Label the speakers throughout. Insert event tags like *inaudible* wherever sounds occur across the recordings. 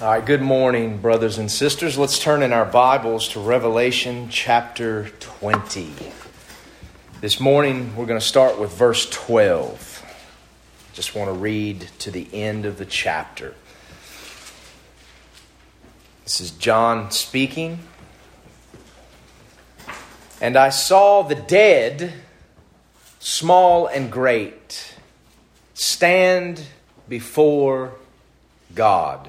Speaker 1: All right, good morning, brothers and sisters. Let's turn in our Bibles to Revelation chapter 20. This morning, we're going to start with verse 12. Just want to read to the end of the chapter. This is John speaking. And I saw the dead, small and great, stand before God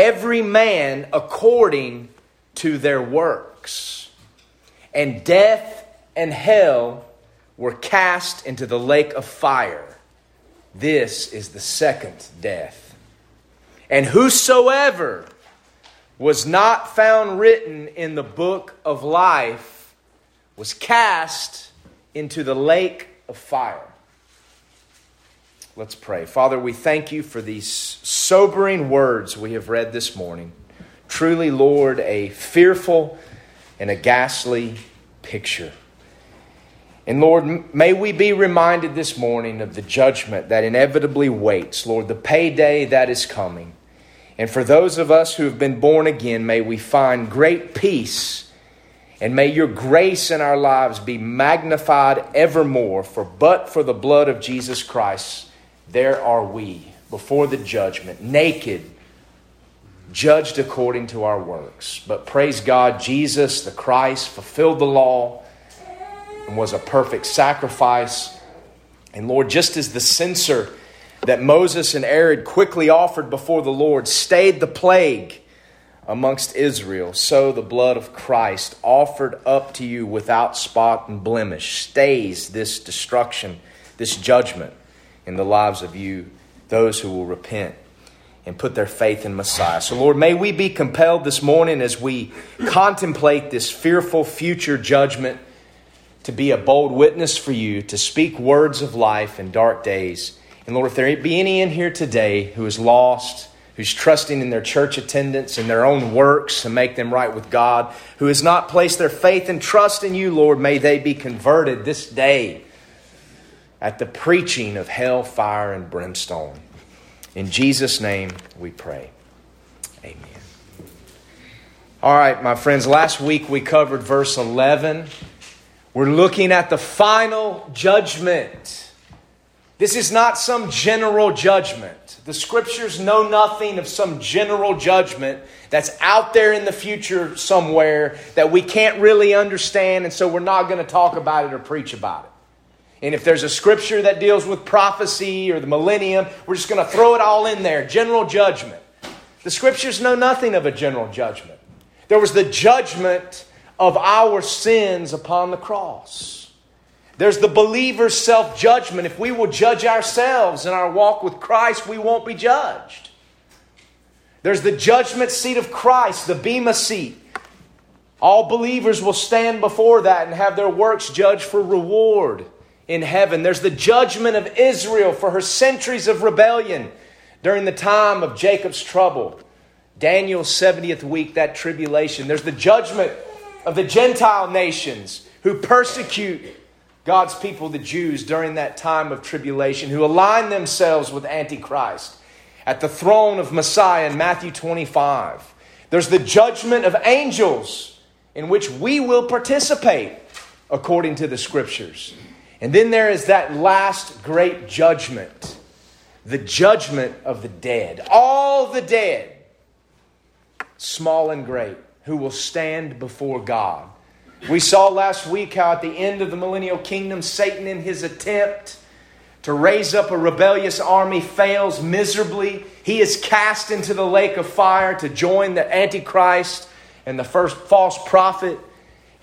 Speaker 1: every man according to their works. And death and hell were cast into the lake of fire. This is the second death. And whosoever was not found written in the book of life was cast into the lake of fire. Let's pray. Father, we thank you for these sobering words we have read this morning. Truly, Lord, a fearful and a ghastly picture. And Lord, may we be reminded this morning of the judgment that inevitably waits, Lord, the payday that is coming. And for those of us who have been born again, may we find great peace. And may your grace in our lives be magnified evermore. For but for the blood of Jesus Christ, there are we before the judgment, naked, judged according to our works. But praise God, Jesus, the Christ, fulfilled the law and was a perfect sacrifice. And Lord, just as the censer that Moses and Aaron quickly offered before the Lord stayed the plague amongst Israel, so the blood of Christ offered up to you without spot and blemish stays this destruction, this judgment in the lives of you, those who will repent and put their faith in Messiah. So, Lord, may we be compelled this morning as we contemplate this fearful future judgment to be a bold witness for you, to speak words of life in dark days. And Lord, if there be any in here today who is lost, who's trusting in their church attendance and their own works to make them right with God, who has not placed their faith and trust in you, Lord, may they be converted this day at the preaching of hell, fire, and brimstone. In Jesus' name we pray. Amen. All right, my friends, last week we covered verse 11. We're looking at the final judgment. This is not some general judgment. The scriptures know nothing of some general judgment that's out there in the future somewhere that we can't really understand, and so we're not going to talk about it or preach about it. And if there's a scripture that deals with prophecy or the millennium, we're just going to throw it all in there. General judgment. The scriptures know nothing of a general judgment. There was the judgment of our sins upon the cross. There's the believer's self judgment. If we will judge ourselves in our walk with Christ, we won't be judged. There's the judgment seat of Christ, the Bema seat. All believers will stand before that and have their works judged for reward in heaven. There's the judgment of Israel for her centuries of rebellion during the time of Jacob's trouble. Daniel's 70th week, that tribulation. There's the judgment of the Gentile nations who persecute God's people, the Jews, during that time of tribulation, who align themselves with Antichrist at the throne of Messiah in Matthew 25. There's the judgment of angels in which we will participate according to the scriptures. And then there is that last great judgment the judgment of the dead. All the dead, small and great, who will stand before God. We saw last week how at the end of the millennial kingdom, Satan, in his attempt to raise up a rebellious army, fails miserably. He is cast into the lake of fire to join the Antichrist and the first false prophet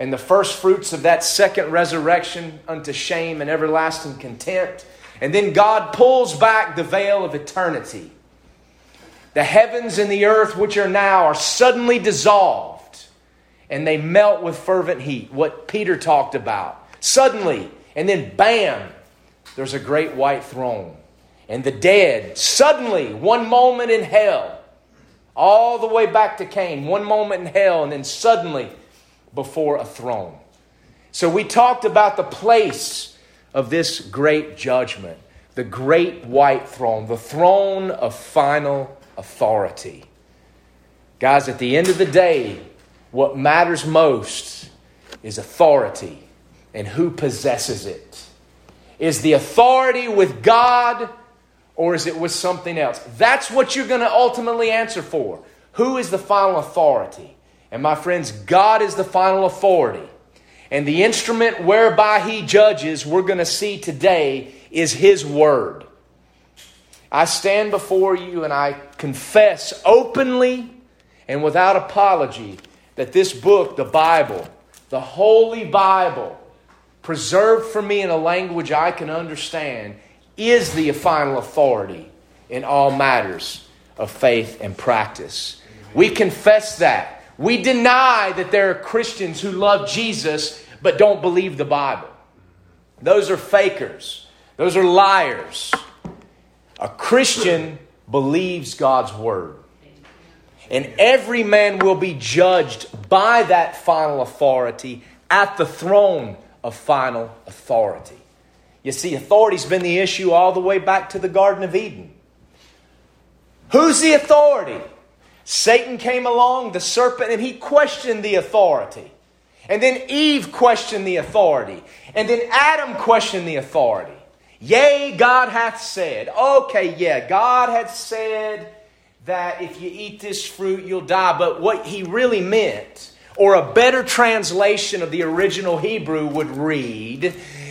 Speaker 1: and the first fruits of that second resurrection unto shame and everlasting contempt. And then God pulls back the veil of eternity. The heavens and the earth, which are now, are suddenly dissolved and they melt with fervent heat. What Peter talked about. Suddenly, and then bam, there's a great white throne. And the dead, suddenly, one moment in hell, all the way back to Cain, one moment in hell, and then suddenly before a throne. So we talked about the place of this great judgment, the great white throne, the throne of final authority. Guys, at the end of the day, what matters most is authority and who possesses it. Is the authority with God or is it with something else? That's what you're going to ultimately answer for. Who is the final authority? And my friends, God is the final authority. And the instrument whereby He judges, we're going to see today, is His Word. I stand before you and I confess openly and without apology that this book, the Bible, the Holy Bible, preserved for me in a language I can understand, is the final authority in all matters of faith and practice. We confess that. We deny that there are Christians who love Jesus but don't believe the Bible. Those are fakers, those are liars. A Christian believes God's word. And every man will be judged by that final authority at the throne of final authority. You see, authority's been the issue all the way back to the Garden of Eden. Who's the authority? Satan came along, the serpent, and he questioned the authority. And then Eve questioned the authority. And then Adam questioned the authority. Yea, God hath said. Okay, yeah, God hath said that if you eat this fruit, you'll die. But what he really meant, or a better translation of the original Hebrew would read,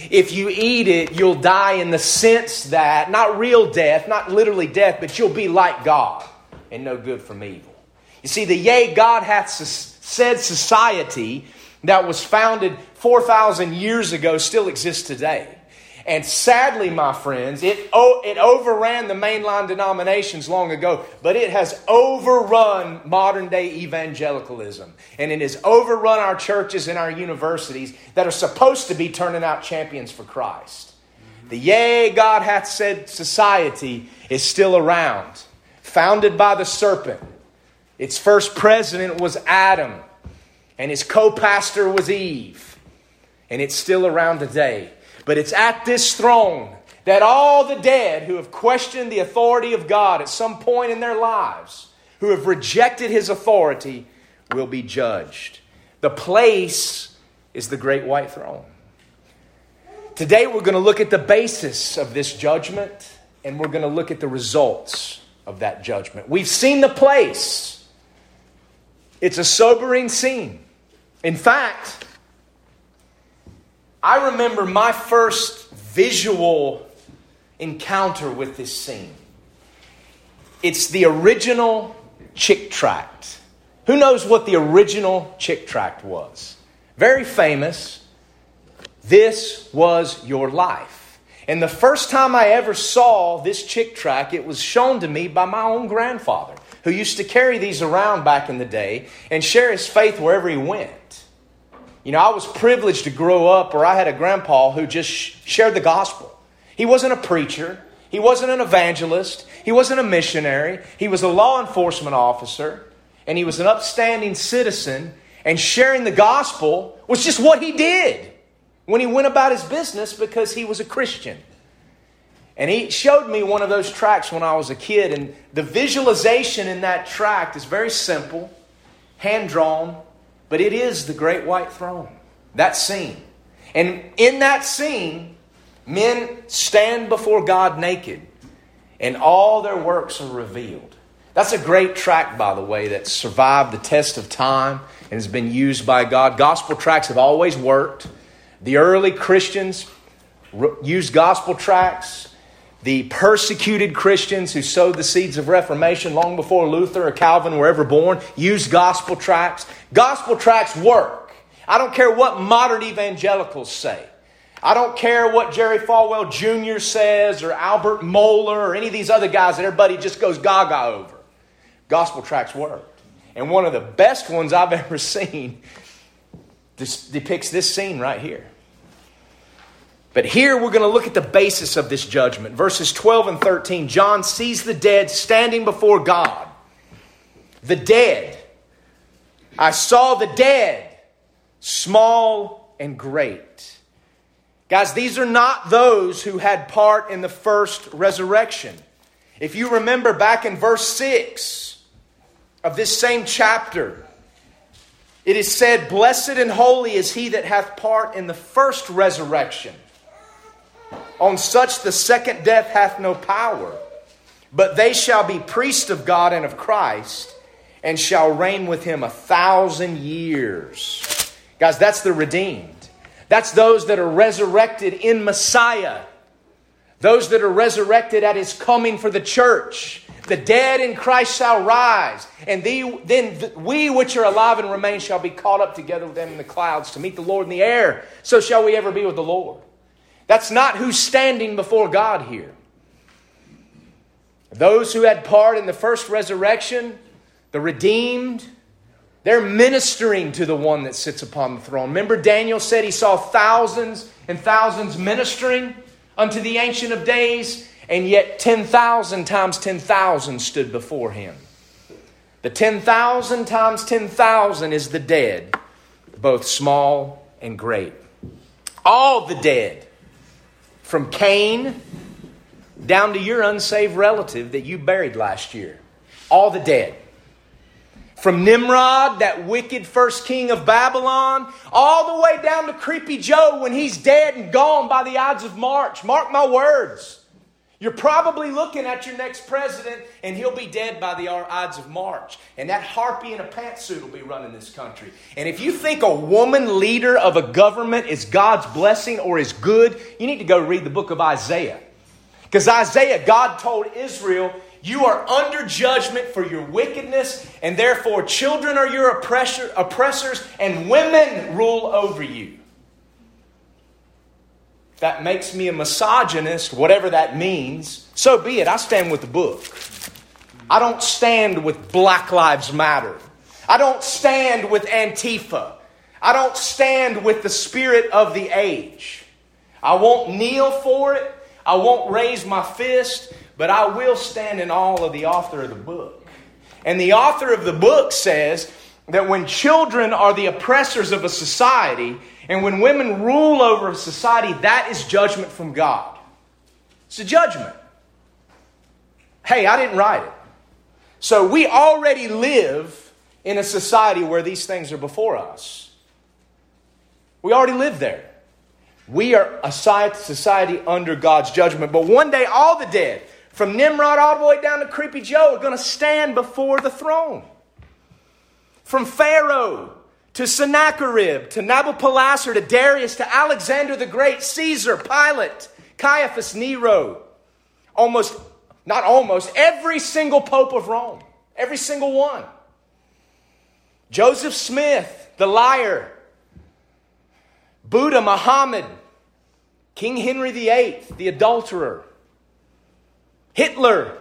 Speaker 1: if you eat it, you'll die in the sense that, not real death, not literally death, but you'll be like God and know good from evil. You see, the yea, God hath said society that was founded 4,000 years ago still exists today. And sadly, my friends, it, oh, it overran the mainline denominations long ago, but it has overrun modern day evangelicalism. And it has overrun our churches and our universities that are supposed to be turning out champions for Christ. The yea, God hath said society is still around, founded by the serpent. Its first president was Adam, and his co pastor was Eve. And it's still around today. But it's at this throne that all the dead who have questioned the authority of God at some point in their lives, who have rejected his authority, will be judged. The place is the great white throne. Today we're going to look at the basis of this judgment and we're going to look at the results of that judgment. We've seen the place, it's a sobering scene. In fact, I remember my first visual encounter with this scene. It's the original Chick tract. Who knows what the original Chick tract was? Very famous. This was your life. And the first time I ever saw this Chick tract, it was shown to me by my own grandfather, who used to carry these around back in the day and share his faith wherever he went. You know, I was privileged to grow up where I had a grandpa who just shared the gospel. He wasn't a preacher, he wasn't an evangelist, he wasn't a missionary, he was a law enforcement officer, and he was an upstanding citizen, and sharing the gospel was just what he did when he went about his business because he was a Christian. And he showed me one of those tracts when I was a kid, and the visualization in that tract is very simple, hand drawn, but it is the great white throne, that scene. And in that scene, men stand before God naked, and all their works are revealed. That's a great tract, by the way, that survived the test of time and has been used by God. Gospel tracts have always worked. The early Christians used gospel tracts the persecuted Christians who sowed the seeds of Reformation long before Luther or Calvin were ever born used gospel tracts. Gospel tracts work. I don't care what modern evangelicals say. I don't care what Jerry Falwell Jr. says or Albert Mohler or any of these other guys that everybody just goes gaga over. gospel tracts worked. And one of the best ones I've *laughs* ever seen depicts this scene right here. But here we're going to look at the basis of this judgment. Verses 12 and 13 John sees the dead standing before God. The dead. I saw the dead, small and great. Guys, these are not those who had part in the first resurrection. If you remember back in verse 6 of this same chapter, it is said, Blessed and holy is he that hath part in the first resurrection. On such the second death hath no power, but they shall be priests of God and of Christ, and shall reign with him a thousand years. Guys, that's the redeemed. That's those that are resurrected in Messiah. Those that are resurrected at his coming for the church. The dead in Christ shall rise, and the, then we which are alive and remain shall be caught up together with them in the clouds to meet the Lord in the air. So shall we ever be with the Lord. That's not who's standing before God here. Those who had part in the first resurrection, the redeemed, they're ministering to the one that sits upon the throne. Remember, Daniel said he saw thousands and thousands ministering unto the Ancient of Days, and yet 10,000 times 10,000 stood before him. The 10,000 times 10,000 is the dead, both small and great. All the dead from Cain down to your unsaved relative that you buried last year. All the dead. From Nimrod, that wicked first king of Babylon, all the way down to Creepy Joe when he's dead and gone by the Ides of March. Mark my words. You're probably looking at your next president, and he'll be dead by the Ides of March. And that harpy in a pantsuit will be running this country. And if you think a woman leader of a government is God's blessing or is good, you need to go read the book of Isaiah. Because Isaiah, God told Israel, You are under judgment for your wickedness, and therefore children are your oppressor, oppressors, and women rule over you that makes me a misogynist, whatever that means, so be it. I stand with the book. I don't stand with Black Lives Matter. I don't stand with Antifa. I don't stand with the spirit of the age. I won't kneel for it. I won't raise my fist, but I will stand in all of the author of the book. And the author of the book says that when children are the oppressors of a society, and when women rule over a society, that is judgment from God. It's a judgment. Hey, I didn't write it. So we already live in a society where these things are before us. We already live there. We are a society under God's judgment. But one day, all the dead, from Nimrod all the way down to Creepy Joe, are going to stand before the throne. From Pharaoh to Sennacherib, to Nabopolassar, to Darius, to Alexander the Great, Caesar, Pilate, Caiaphas, Nero. Almost, not almost, every single pope of Rome. Every single one. Joseph Smith, the liar. Buddha, Muhammad. King Henry VIII, the adulterer. Hitler,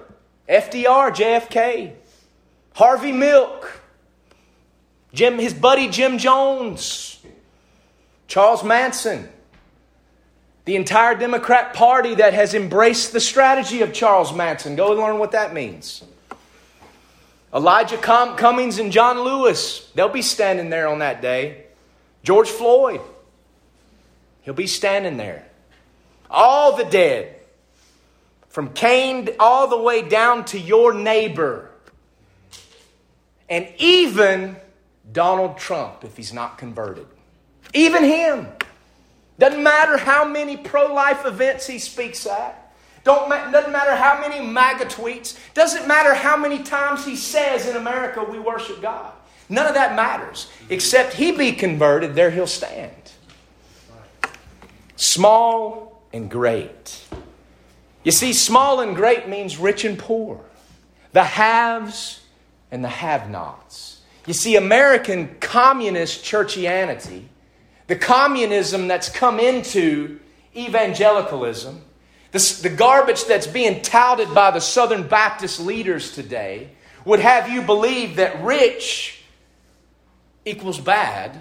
Speaker 1: FDR, JFK. Harvey Milk. Jim, his buddy Jim Jones, Charles Manson, the entire Democrat Party that has embraced the strategy of Charles Manson. Go and learn what that means. Elijah Cummings and John Lewis, they'll be standing there on that day. George Floyd, he'll be standing there. All the dead, from Cain all the way down to your neighbor. And even Donald Trump if he's not converted. Even him. Doesn't matter how many pro life events he speaks at. Don't ma- doesn't matter how many MAGA tweets. Doesn't matter how many times he says in America we worship God. None of that matters. Except he be converted, there he'll stand. Small and great. You see, small and great means rich and poor, the haves and the have nots. You see, American communist churchianity, the communism that's come into evangelicalism, the, the garbage that's being touted by the Southern Baptist leaders today, would have you believe that rich equals bad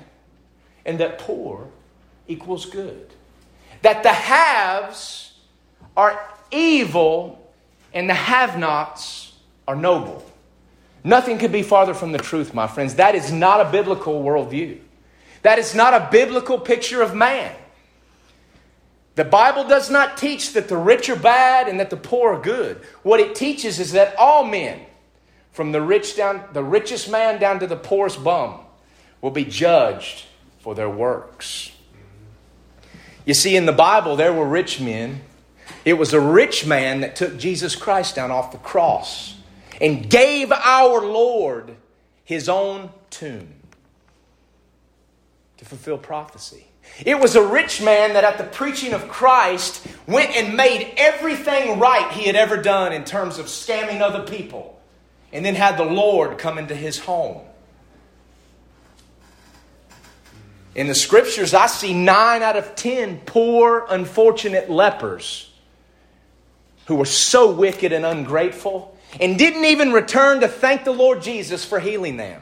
Speaker 1: and that poor equals good. That the haves are evil and the have nots are noble. Nothing could be farther from the truth, my friends. That is not a biblical worldview. That is not a biblical picture of man. The Bible does not teach that the rich are bad and that the poor are good. What it teaches is that all men, from the rich down the richest man down to the poorest bum, will be judged for their works. You see, in the Bible, there were rich men. It was a rich man that took Jesus Christ down off the cross and gave our Lord his own tomb to fulfill prophecy. It was a rich man that, at the preaching of Christ, went and made everything right he had ever done in terms of scamming other people, and then had the Lord come into his home. In the scriptures, I see nine out of ten poor, unfortunate lepers who were so wicked and ungrateful and didn't even return to thank the Lord Jesus for healing them.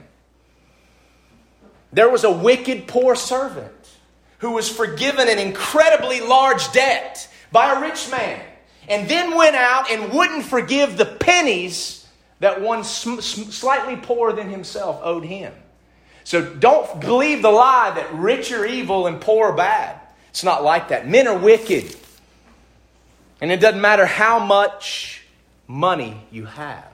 Speaker 1: There was a wicked poor servant who was forgiven an incredibly large debt by a rich man and then went out and wouldn't forgive the pennies that one slightly poorer than himself owed him. So don't believe the lie that rich are evil and poor are bad. It's not like that. Men are wicked. And it doesn't matter how much money you have.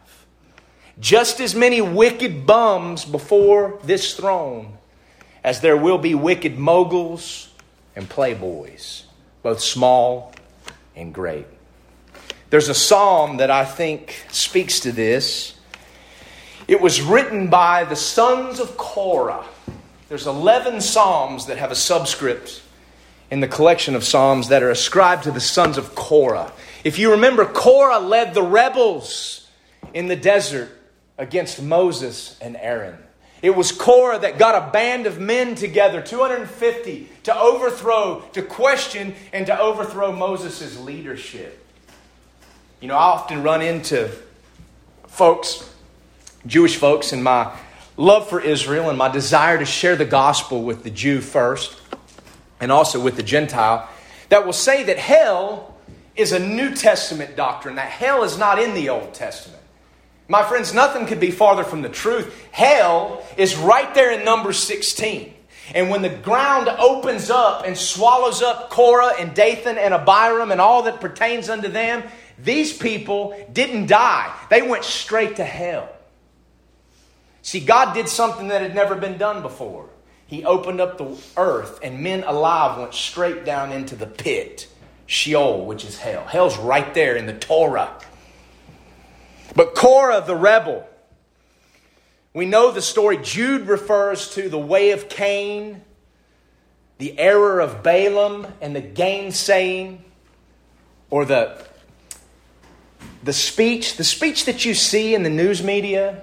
Speaker 1: Just as many wicked bums before this throne as there will be wicked moguls and playboys, both small and great. There's a psalm that I think speaks to this. It was written by the sons of Korah. There's 11 psalms that have a subscript in the collection of psalms that are ascribed to the sons of Korah. If you remember, Korah led the rebels in the desert against Moses and Aaron. It was Korah that got a band of men together, 250, to overthrow, to question, and to overthrow Moses' leadership. You know, I often run into folks, Jewish folks, and my love for Israel and my desire to share the gospel with the Jew first and also with the Gentile that will say that hell is a New Testament doctrine, that hell is not in the Old Testament. My friends, nothing could be farther from the truth. Hell is right there in Numbers 16. And when the ground opens up and swallows up Korah and Dathan and Abiram and all that pertains unto them, these people didn't die. They went straight to hell. See, God did something that had never been done before. He opened up the earth, and men alive went straight down into the pit, Sheol, which is hell. Hell's right there in the Torah. But Korah, the rebel, we know the story. Jude refers to the way of Cain, the error of Balaam, and the gainsaying, or the, the speech, the speech that you see in the news media.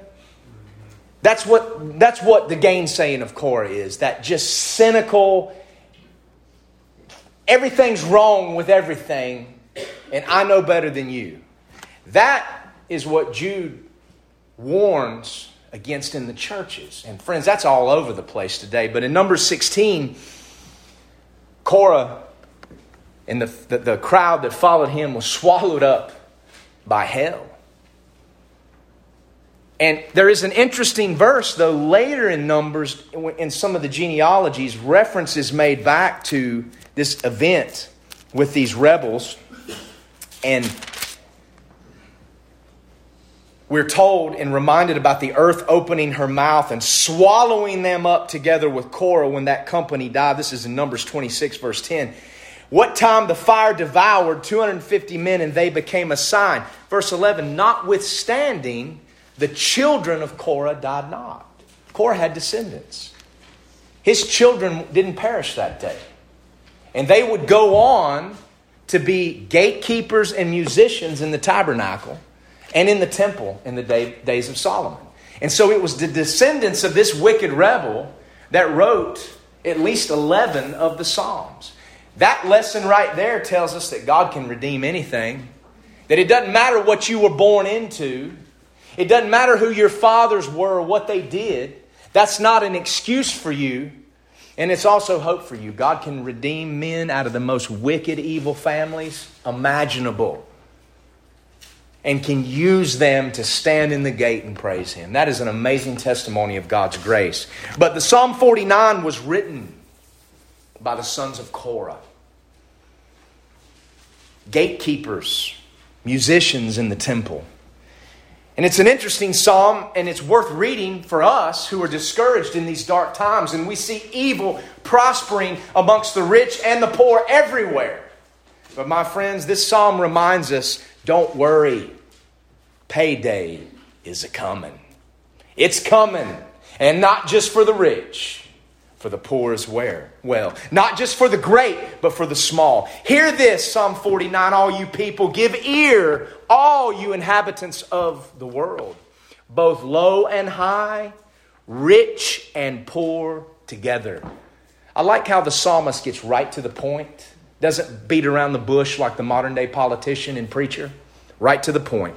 Speaker 1: That's what, that's what the gainsaying of Korah is. That just cynical, everything's wrong with everything, and I know better than you. That is what Jude warns against in the churches. And friends, that's all over the place today. But in Numbers 16, Korah and the, the, the crowd that followed him was swallowed up by hell. And there is an interesting verse, though, later in Numbers, in some of the genealogies, references made back to this event with these rebels. And we're told and reminded about the earth opening her mouth and swallowing them up together with Korah when that company died. This is in Numbers 26, verse 10. What time the fire devoured 250 men and they became a sign. Verse 11, notwithstanding, the children of Korah died not. Korah had descendants. His children didn't perish that day. And they would go on to be gatekeepers and musicians in the tabernacle and in the temple in the day, days of Solomon. And so it was the descendants of this wicked rebel that wrote at least 11 of the Psalms. That lesson right there tells us that God can redeem anything, that it doesn't matter what you were born into, It doesn't matter who your fathers were or what they did. That's not an excuse for you. And it's also hope for you. God can redeem men out of the most wicked, evil families imaginable and can use them to stand in the gate and praise Him. That is an amazing testimony of God's grace. But the Psalm 49 was written by the sons of Korah, gatekeepers, musicians in the temple. And it's an interesting psalm, and it's worth reading for us who are discouraged in these dark times. And we see evil prospering amongst the rich and the poor everywhere. But, my friends, this psalm reminds us don't worry. Payday is a coming. It's coming. And not just for the rich, for the poor as well. Not just for the great, but for the small. Hear this, Psalm 49, all you people. Give ear, all you inhabitants of the world, both low and high, rich and poor together. I like how the psalmist gets right to the point, doesn't beat around the bush like the modern day politician and preacher. Right to the point.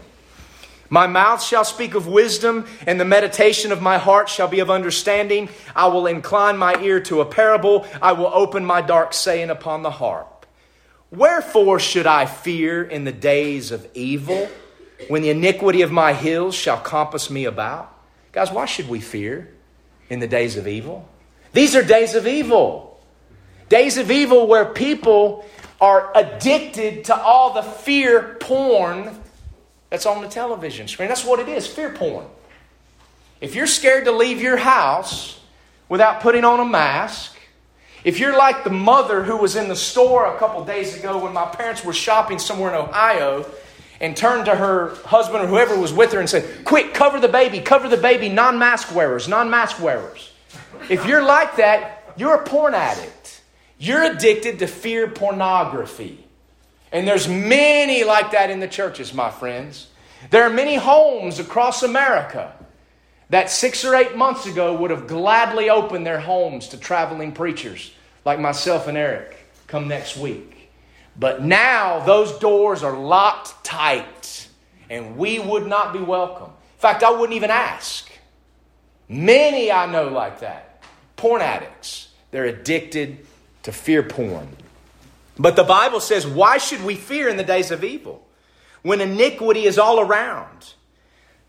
Speaker 1: My mouth shall speak of wisdom, and the meditation of my heart shall be of understanding. I will incline my ear to a parable. I will open my dark saying upon the harp. Wherefore should I fear in the days of evil, when the iniquity of my hills shall compass me about? Guys, why should we fear in the days of evil? These are days of evil. Days of evil where people are addicted to all the fear porn that's on the television screen. That's what it is fear porn. If you're scared to leave your house without putting on a mask, if you're like the mother who was in the store a couple days ago when my parents were shopping somewhere in Ohio and turned to her husband or whoever was with her and said, Quick, cover the baby, cover the baby, non mask wearers, non mask wearers. If you're like that, you're a porn addict. You're addicted to fear pornography. And there's many like that in the churches, my friends. There are many homes across America that six or eight months ago would have gladly opened their homes to traveling preachers like myself and Eric come next week. But now those doors are locked tight and we would not be welcome. In fact, I wouldn't even ask. Many I know like that. Porn addicts. They're addicted to fear porn. But the Bible says, why should we fear in the days of evil when iniquity is all around?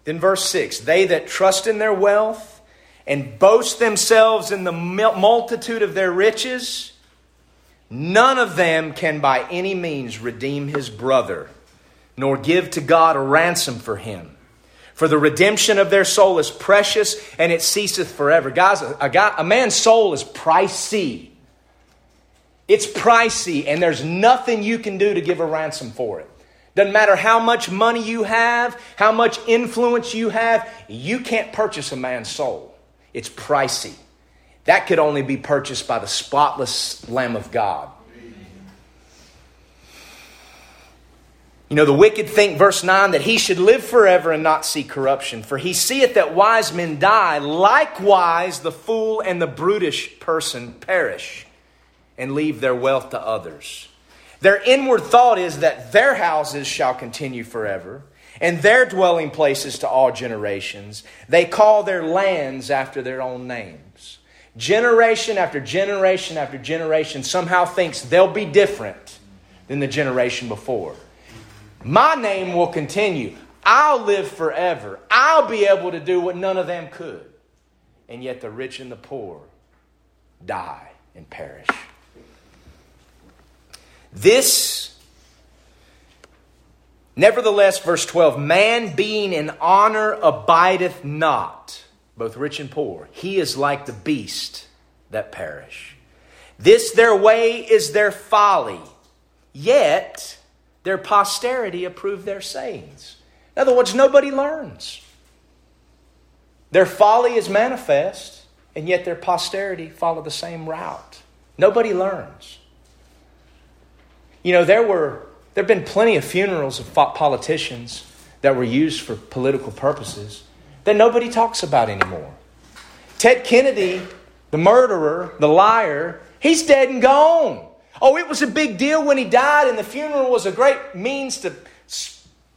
Speaker 1: Then, verse 6 they that trust in their wealth and boast themselves in the multitude of their riches, none of them can by any means redeem his brother, nor give to God a ransom for him. For the redemption of their soul is precious and it ceaseth forever. Guys, a, guy, a man's soul is pricey. It's pricey, and there's nothing you can do to give a ransom for it. Doesn't matter how much money you have, how much influence you have, you can't purchase a man's soul. It's pricey. That could only be purchased by the spotless Lamb of God. You know, the wicked think, verse 9, that he should live forever and not see corruption. For he seeth that wise men die, likewise the fool and the brutish person perish and leave their wealth to others. Their inward thought is that their houses shall continue forever, and their dwelling places to all generations. They call their lands after their own names. Generation after generation after generation somehow thinks they'll be different than the generation before. My name will continue. I'll live forever. I'll be able to do what none of them could. And yet the rich and the poor die and perish. This, nevertheless, verse 12, man being in honor abideth not, both rich and poor. He is like the beast that perish. This their way is their folly, yet their posterity approve their sayings. In other words, nobody learns. Their folly is manifest, and yet their posterity follow the same route. Nobody learns. You know, there were there have been plenty of funerals of politicians that were used for political purposes that nobody talks about anymore. Ted Kennedy, the murderer, the liar, he's dead and gone. Oh, it was a big deal when he died, and the funeral was a great means to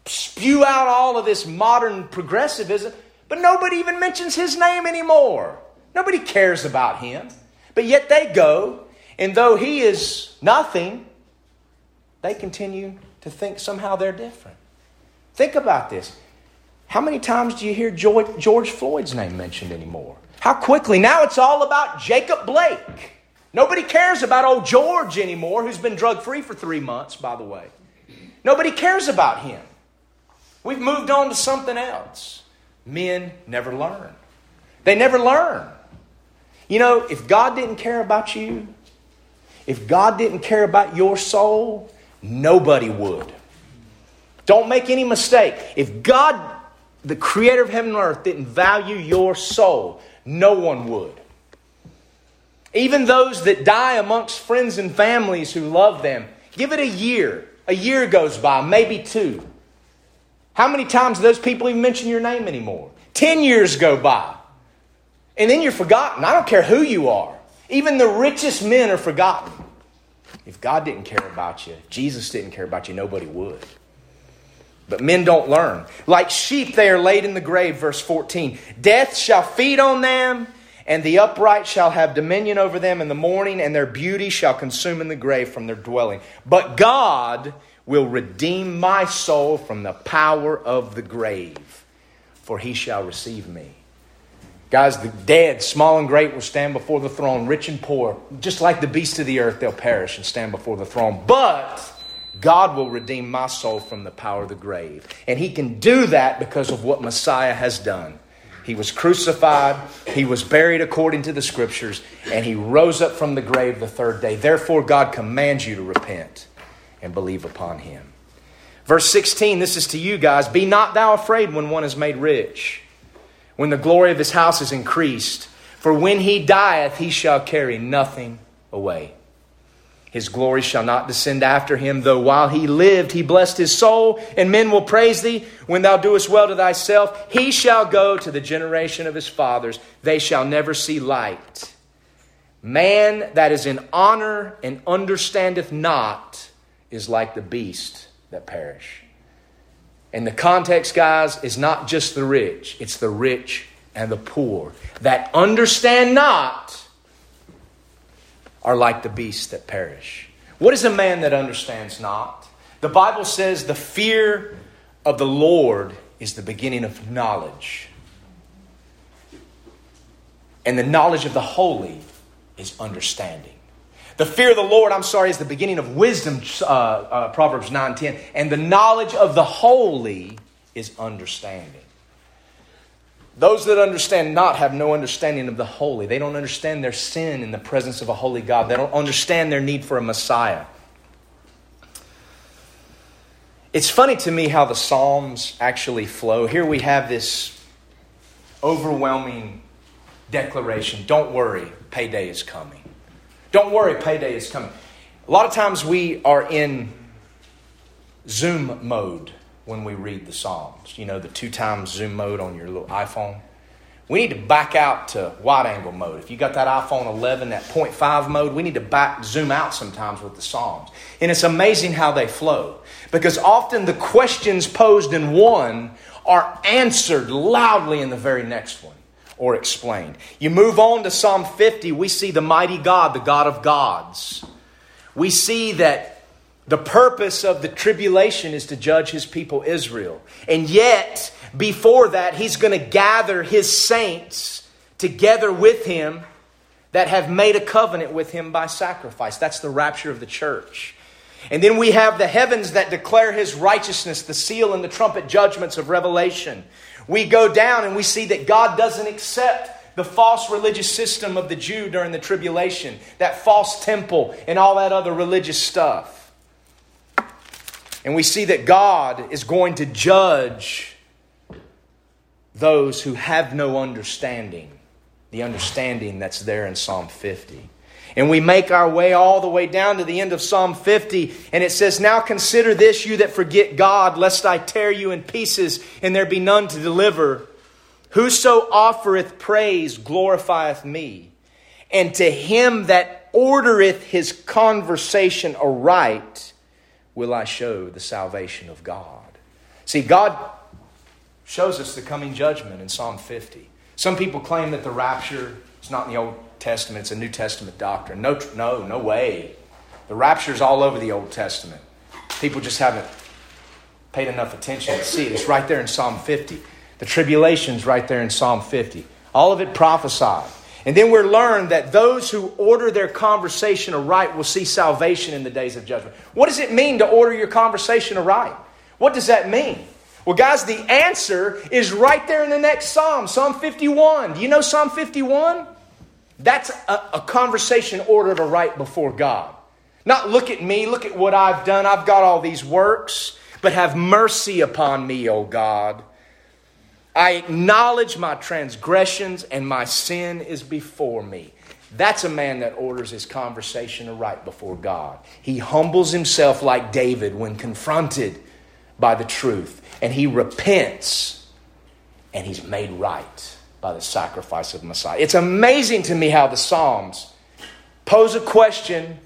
Speaker 1: spew out all of this modern progressivism, but nobody even mentions his name anymore. Nobody cares about him. But yet they go, and though he is nothing, they continue to think somehow they're different. Think about this. How many times do you hear George Floyd's name mentioned anymore? How quickly? Now it's all about Jacob Blake. Nobody cares about old George anymore, who's been drug free for three months, by the way. Nobody cares about him. We've moved on to something else. Men never learn. They never learn. You know, if God didn't care about you, if God didn't care about your soul, nobody would. Don't make any mistake. If God, the creator of heaven and earth, didn't value your soul, no one would. Even those that die amongst friends and families who love them, give it a year. A year goes by, maybe two. How many times do those people even mention your name anymore? Ten years go by. And then you're forgotten. I don't care who you are. Even the richest men are forgotten. If God didn't care about you, Jesus didn't care about you, nobody would. But men don't learn. Like sheep, they are laid in the grave, verse 14. Death shall feed on them, and the upright shall have dominion over them in the morning, and their beauty shall consume in the grave from their dwelling. But God will redeem my soul from the power of the grave, for he shall receive me. Guys, the dead, small and great, will stand before the throne, rich and poor. Just like the beasts of the earth, they'll perish and stand before the throne. But God will redeem my soul from the power of the grave. And he can do that because of what Messiah has done. He was crucified, he was buried according to the scriptures, and he rose up from the grave the third day. Therefore, God commands you to repent and believe upon him. Verse 16, this is to you guys Be not thou afraid when one is made rich, when the glory of his house is increased. For when he dieth, he shall carry nothing away. His glory shall not descend after him, though while he lived he blessed his soul, and men will praise thee when thou doest well to thyself. He shall go to the generation of his fathers, they shall never see light. Man that is in honor and understandeth not is like the beast that perish. And the context, guys, is not just the rich, it's the rich and the poor that understand not are like the beasts that perish. What is a man that understands not? The Bible says the fear of the Lord is the beginning of knowledge. And the knowledge of the holy is understanding. The fear of the Lord, I'm sorry, is the beginning of wisdom, uh, uh, Proverbs 9.10. And the knowledge of the holy is understanding. Those that understand not have no understanding of the holy. They don't understand their sin in the presence of a holy God. They don't understand their need for a Messiah. It's funny to me how the Psalms actually flow. Here we have this overwhelming declaration Don't worry, payday is coming. Don't worry, payday is coming. A lot of times we are in zoom mode when we read the Psalms. You know, the two times zoom mode on your little iPhone. We need to back out to wide angle mode. If you got that iPhone 11, that 0.5 mode, we need to back zoom out sometimes with the Psalms. And it's amazing how they flow because often the questions posed in one are answered loudly in the very next one or explained. You move on to Psalm 50, we see the mighty God, the God of gods. We see that the purpose of the tribulation is to judge his people Israel. And yet, before that, he's going to gather his saints together with him that have made a covenant with him by sacrifice. That's the rapture of the church. And then we have the heavens that declare his righteousness, the seal and the trumpet judgments of Revelation. We go down and we see that God doesn't accept the false religious system of the Jew during the tribulation, that false temple, and all that other religious stuff. And we see that God is going to judge those who have no understanding, the understanding that's there in Psalm 50. And we make our way all the way down to the end of Psalm 50, and it says, Now consider this, you that forget God, lest I tear you in pieces, and there be none to deliver. Whoso offereth praise glorifieth me, and to him that ordereth his conversation aright will I show the salvation of God. See, God shows us the coming judgment in Psalm 50. Some people claim that the rapture is not in the Old Testament, it's a New Testament doctrine. No, no, no way. The rapture is all over the Old Testament. People just haven't paid enough attention to see it. It's right there in Psalm 50. The tribulation's right there in Psalm 50. All of it prophesied. And then we're learned that those who order their conversation aright will see salvation in the days of judgment. What does it mean to order your conversation aright? What does that mean? Well, guys, the answer is right there in the next Psalm, Psalm 51. Do you know Psalm 51? That's a, a conversation ordered aright before God. Not look at me, look at what I've done, I've got all these works, but have mercy upon me, O God. I acknowledge my transgressions and my sin is before me. That's a man that orders his conversation right before God. He humbles himself like David when confronted by the truth, and he repents and he's made right by the sacrifice of Messiah. It's amazing to me how the Psalms pose a question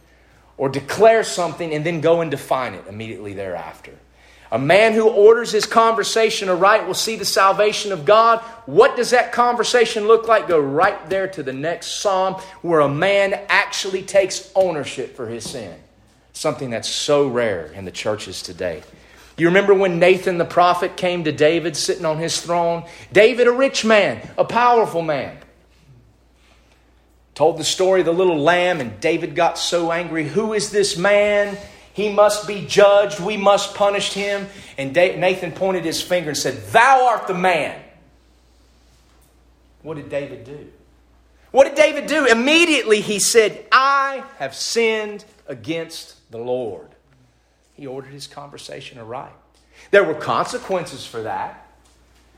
Speaker 1: or declare something and then go and define it immediately thereafter. A man who orders his conversation aright will see the salvation of God. What does that conversation look like? Go right there to the next psalm where a man actually takes ownership for his sin. Something that's so rare in the churches today. You remember when Nathan the prophet came to David sitting on his throne? David, a rich man, a powerful man. Told the story of the little lamb, and David got so angry. Who is this man? He must be judged. We must punish him. And Nathan pointed his finger and said, Thou art the man. What did David do? What did David do? Immediately he said, I have sinned against the Lord. He ordered his conversation aright. There were consequences for that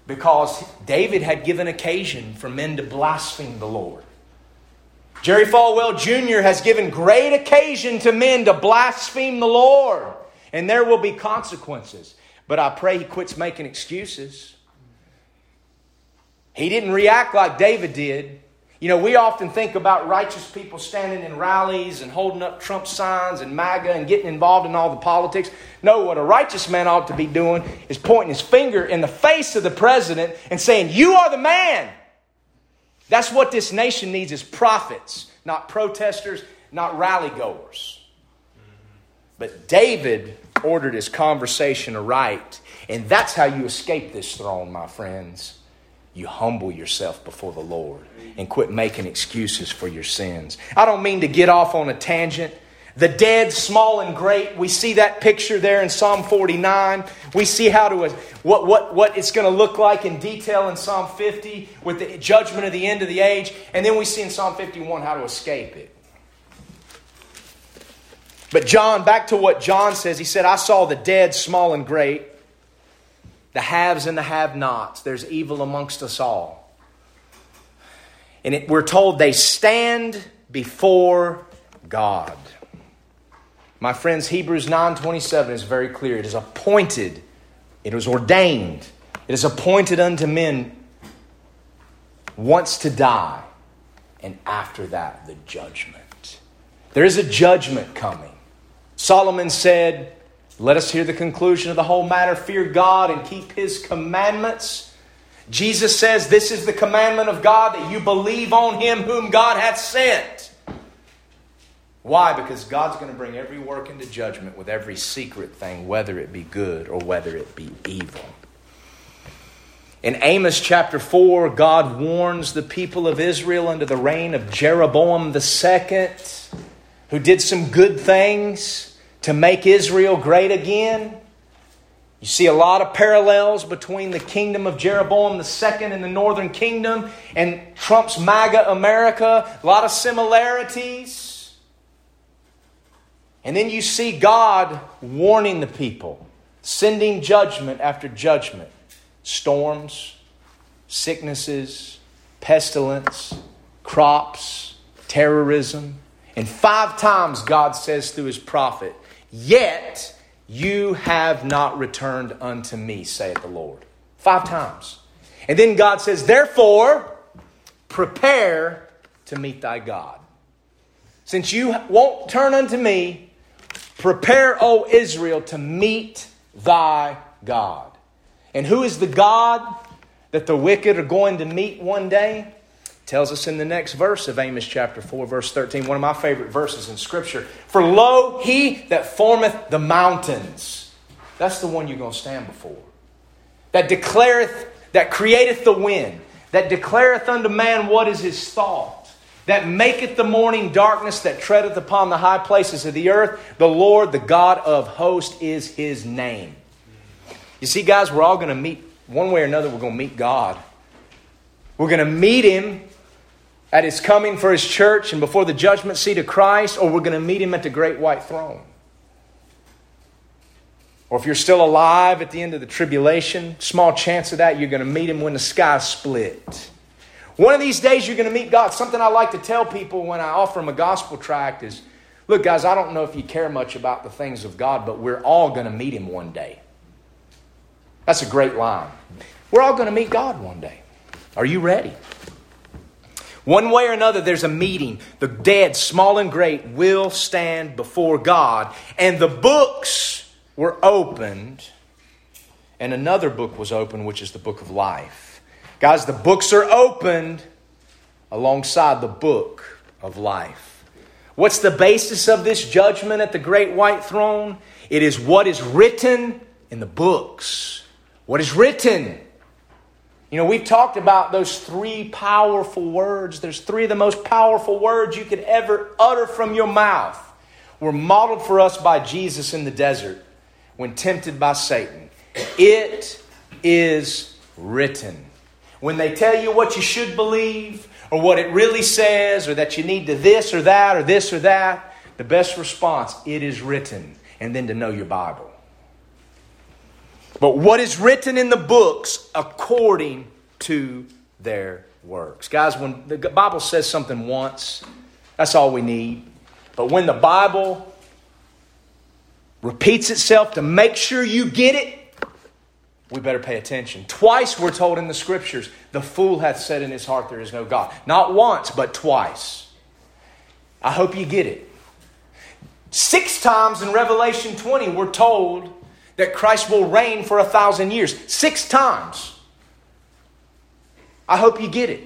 Speaker 1: because David had given occasion for men to blaspheme the Lord. Jerry Falwell Jr. has given great occasion to men to blaspheme the Lord, and there will be consequences. But I pray he quits making excuses. He didn't react like David did. You know, we often think about righteous people standing in rallies and holding up Trump signs and MAGA and getting involved in all the politics. No, what a righteous man ought to be doing is pointing his finger in the face of the president and saying, You are the man. That's what this nation needs is prophets, not protesters, not rally goers. But David ordered his conversation aright, and that's how you escape this throne, my friends. You humble yourself before the Lord and quit making excuses for your sins. I don't mean to get off on a tangent. The dead, small and great. We see that picture there in Psalm 49. We see how to what, what, what it's going to look like in detail in Psalm 50 with the judgment of the end of the age. And then we see in Psalm 51 how to escape it. But John, back to what John says, he said, I saw the dead, small and great, the haves and the have nots. There's evil amongst us all. And it, we're told they stand before God. My friends, Hebrews 9:27 is very clear. It is appointed, it was ordained, it is appointed unto men once to die, and after that the judgment. There is a judgment coming. Solomon said, Let us hear the conclusion of the whole matter. Fear God and keep his commandments. Jesus says, This is the commandment of God that you believe on him whom God hath sent. Why? Because God's going to bring every work into judgment with every secret thing, whether it be good or whether it be evil. In Amos chapter 4, God warns the people of Israel under the reign of Jeroboam II, who did some good things to make Israel great again. You see a lot of parallels between the kingdom of Jeroboam II and the northern kingdom and Trump's MAGA America. A lot of similarities. And then you see God warning the people, sending judgment after judgment storms, sicknesses, pestilence, crops, terrorism. And five times God says through his prophet, Yet you have not returned unto me, saith the Lord. Five times. And then God says, Therefore, prepare to meet thy God. Since you won't turn unto me, Prepare, O Israel, to meet thy God. And who is the God that the wicked are going to meet one day? Tells us in the next verse of Amos chapter 4, verse 13, one of my favorite verses in Scripture. For lo, he that formeth the mountains. That's the one you're going to stand before. That declareth, that createth the wind, that declareth unto man what is his thought, that maketh the morning darkness, that treadeth upon the high places of the earth. The Lord, the God of hosts, is his name. You see, guys, we're all going to meet, one way or another, we're going to meet God. We're going to meet him at his coming for his church and before the judgment seat of Christ, or we're going to meet him at the great white throne. Or if you're still alive at the end of the tribulation, small chance of that, you're going to meet him when the sky split. One of these days, you're going to meet God. Something I like to tell people when I offer them a gospel tract is look, guys, I don't know if you care much about the things of God, but we're all going to meet him one day. That's a great line. We're all going to meet God one day. Are you ready? One way or another, there's a meeting. The dead, small and great, will stand before God. And the books were opened, and another book was opened, which is the book of life. Guys, the books are opened alongside the book of life. What's the basis of this judgment at the great white throne? It is what is written in the books. What is written? You know, we've talked about those three powerful words. There's three of the most powerful words you could ever utter from your mouth. Were modeled for us by Jesus in the desert when tempted by Satan. It is written. When they tell you what you should believe, or what it really says, or that you need to this or that, or this or that, the best response, it is written, and then to know your Bible. But what is written in the books according to their works. Guys, when the Bible says something once, that's all we need. But when the Bible repeats itself to make sure you get it, we better pay attention. Twice we're told in the scriptures, the fool hath said in his heart, There is no God. Not once, but twice. I hope you get it. Six times in Revelation 20, we're told that Christ will reign for a thousand years. Six times. I hope you get it.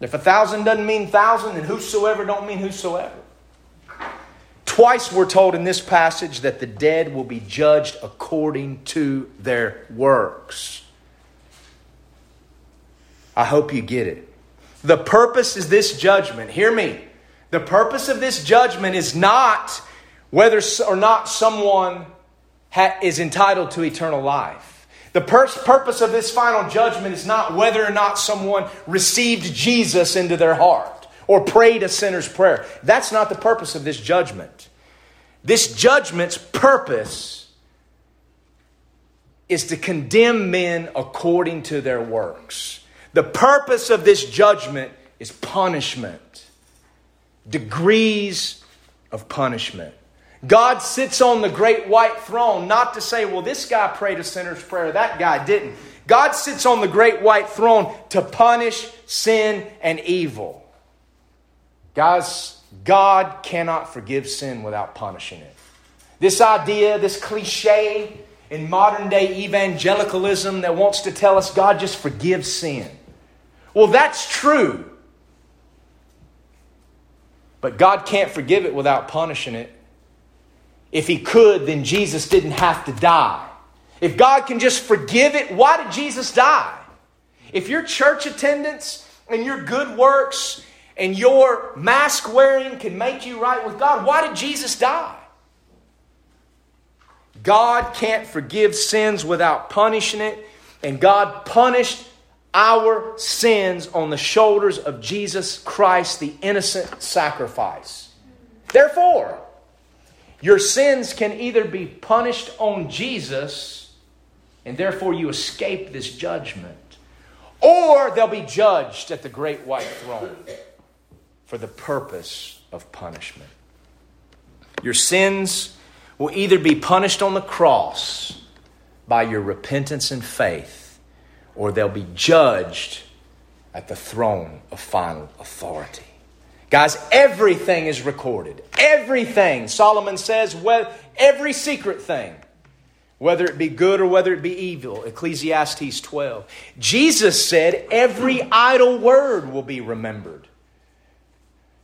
Speaker 1: If a thousand doesn't mean thousand, then whosoever don't mean whosoever. Twice we're told in this passage that the dead will be judged according to their works. I hope you get it. The purpose is this judgment. Hear me. The purpose of this judgment is not whether or not someone ha- is entitled to eternal life. The pur- purpose of this final judgment is not whether or not someone received Jesus into their heart or prayed a sinner's prayer. That's not the purpose of this judgment. This judgment's purpose is to condemn men according to their works. The purpose of this judgment is punishment, degrees of punishment. God sits on the great white throne, not to say, well, this guy prayed a sinner's prayer, that guy didn't. God sits on the great white throne to punish sin and evil. Guys, God cannot forgive sin without punishing it. This idea, this cliche in modern day evangelicalism that wants to tell us God just forgives sin. Well, that's true. But God can't forgive it without punishing it. If he could, then Jesus didn't have to die. If God can just forgive it, why did Jesus die? If your church attendance and your good works and your mask wearing can make you right with God, why did Jesus die? God can't forgive sins without punishing it, and God punished our sins on the shoulders of Jesus Christ, the innocent sacrifice. Therefore, your sins can either be punished on Jesus, and therefore you escape this judgment, or they'll be judged at the great white throne for the purpose of punishment. Your sins will either be punished on the cross by your repentance and faith, or they'll be judged at the throne of final authority. Guys, everything is recorded. Everything. Solomon says, well, every secret thing. whether it be good or whether it be evil. Ecclesiastes 12. Jesus said, Every idle word will be remembered.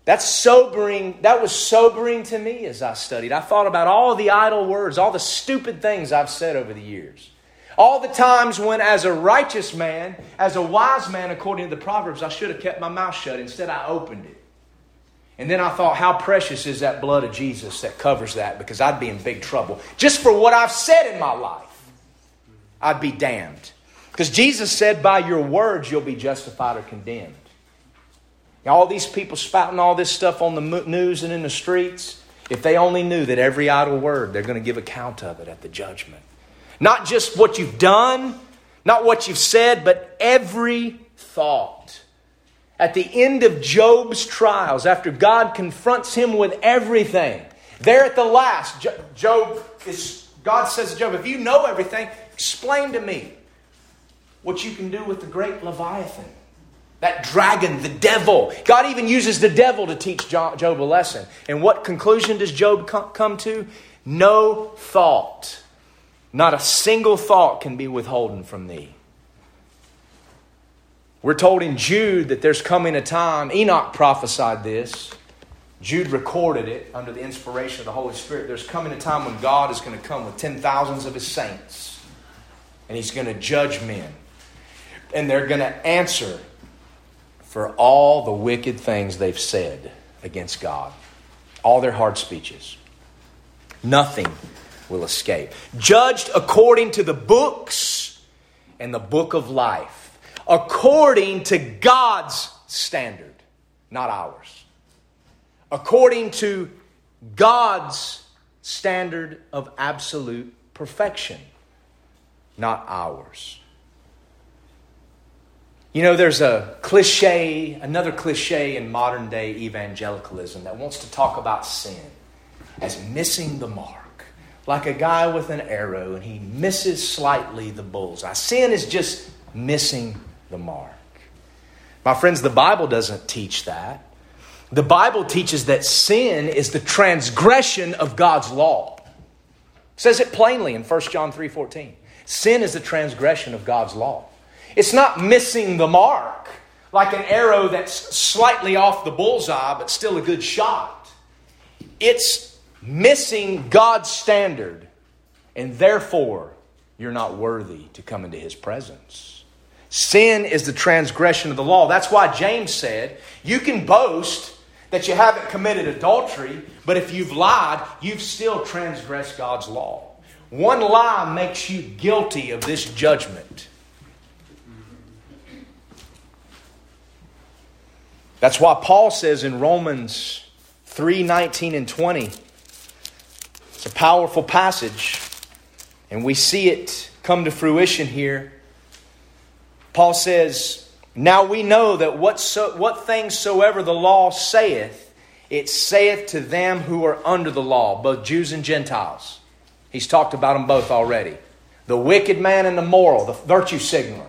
Speaker 1: That's sobering. That was sobering to me as I studied. I thought about all the idle words, all the stupid things I've said over the years. All the times when, as a righteous man, as a wise man, according to the Proverbs, I should have kept my mouth shut. Instead, I opened it. And then I thought, how precious is that blood of Jesus that covers that because I'd be in big trouble. Just for what I've said in my life, I'd be damned. Because Jesus said, by your words, you'll be justified or condemned. All these people spouting all this stuff on the news and in the streets, if they only knew that every idle word, they're going to give account of it at the judgment. Not just what you've done, not what you've said, but every thought. At the end of Job's trials, after God confronts him with everything, there at the last, Job is, God says to Job, if you know everything, explain to me what you can do with the great Leviathan. That dragon, the devil. God even uses the devil to teach Job a lesson. And what conclusion does Job come to? No thought, not a single thought can be withholden from thee. We're told in Jude that there's coming a time, Enoch prophesied this. Jude recorded it under the inspiration of the Holy Spirit. There's coming a time when God is going to come with ten thousands of his saints, and he's going to judge men. And they're going to answer for all the wicked things they've said against God, all their hard speeches. Nothing will escape. Judged according to the books and the book of life, according to God's standard, not ours. According to God's standard of absolute perfection, not ours. You know, there's a cliche, another cliche in modern day evangelicalism that wants to talk about sin as missing the mark. Like a guy with an arrow and he misses slightly the bullseye. Sin is just missing the mark. My friends, the Bible doesn't teach that. The Bible teaches that sin is the transgression of God's law. It says it plainly in 1 John 3:14. Sin is the transgression of God's law. It's not missing the mark, like an arrow that's slightly off the bullseye, but still a good shot. It's missing God's standard, and therefore you're not worthy to come into His presence. Sin is the transgression of the law. That's why James said, You can boast that you haven't committed adultery, but if you've lied, you've still transgressed God's law. One lie makes you guilty of this judgment. That's why Paul says in Romans 3 19 and 20, it's a powerful passage, and we see it come to fruition here. Paul says, Now we know that what, so, what things soever the law saith, it saith to them who are under the law, both Jews and Gentiles. He's talked about them both already. The wicked man and the moral, the virtue signaler.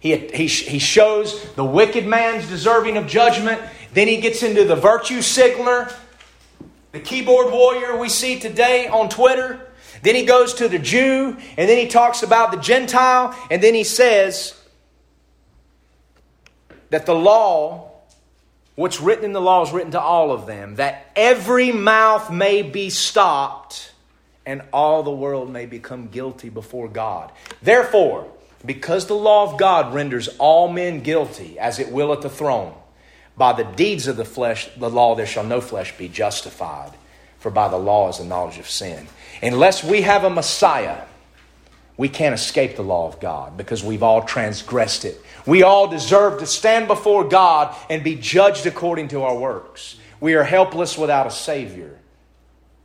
Speaker 1: He, he, he shows the wicked man's deserving of judgment. Then he gets into the virtue signaler, the keyboard warrior we see today on Twitter. Then he goes to the Jew, and then he talks about the Gentile, and then he says that the law, what's written in the law, is written to all of them, that every mouth may be stopped, and all the world may become guilty before God. Therefore, because the law of God renders all men guilty, as it will at the throne, by the deeds of the flesh, the law, there shall no flesh be justified, for by the law is the knowledge of sin. Unless we have a Messiah, we can't escape the law of God because we've all transgressed it. We all deserve to stand before God and be judged according to our works. We are helpless without a Savior.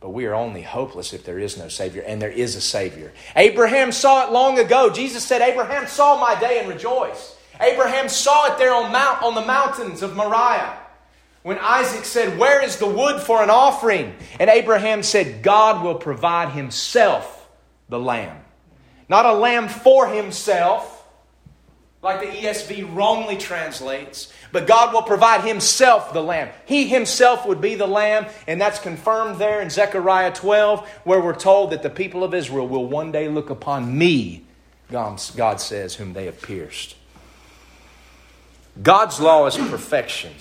Speaker 1: But we are only hopeless if there is no Savior, and there is a Savior. Abraham saw it long ago. Jesus said, Abraham saw my day and rejoiced. Abraham saw it there on, mount, on the mountains of Moriah. When Isaac said, Where is the wood for an offering? And Abraham said, God will provide himself the lamb. Not a lamb for himself, like the ESV wrongly translates, but God will provide Himself the Lamb. He Himself would be the Lamb, and that's confirmed there in Zechariah 12, where we're told that the people of Israel will one day look upon me, God says, whom they have pierced. God's law is perfection.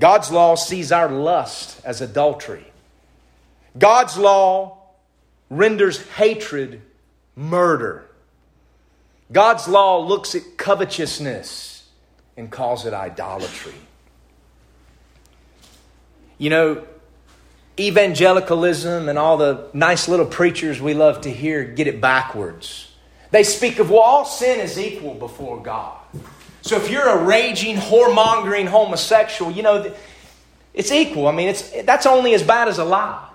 Speaker 1: God's law sees our lust as adultery. God's law renders hatred murder. God's law looks at covetousness and calls it idolatry. You know, evangelicalism and all the nice little preachers we love to hear get it backwards. They speak of, well, all sin is equal before God. So if you're a raging, whoremongering homosexual, you know, it's equal. I mean, it's, that's only as bad as a lie.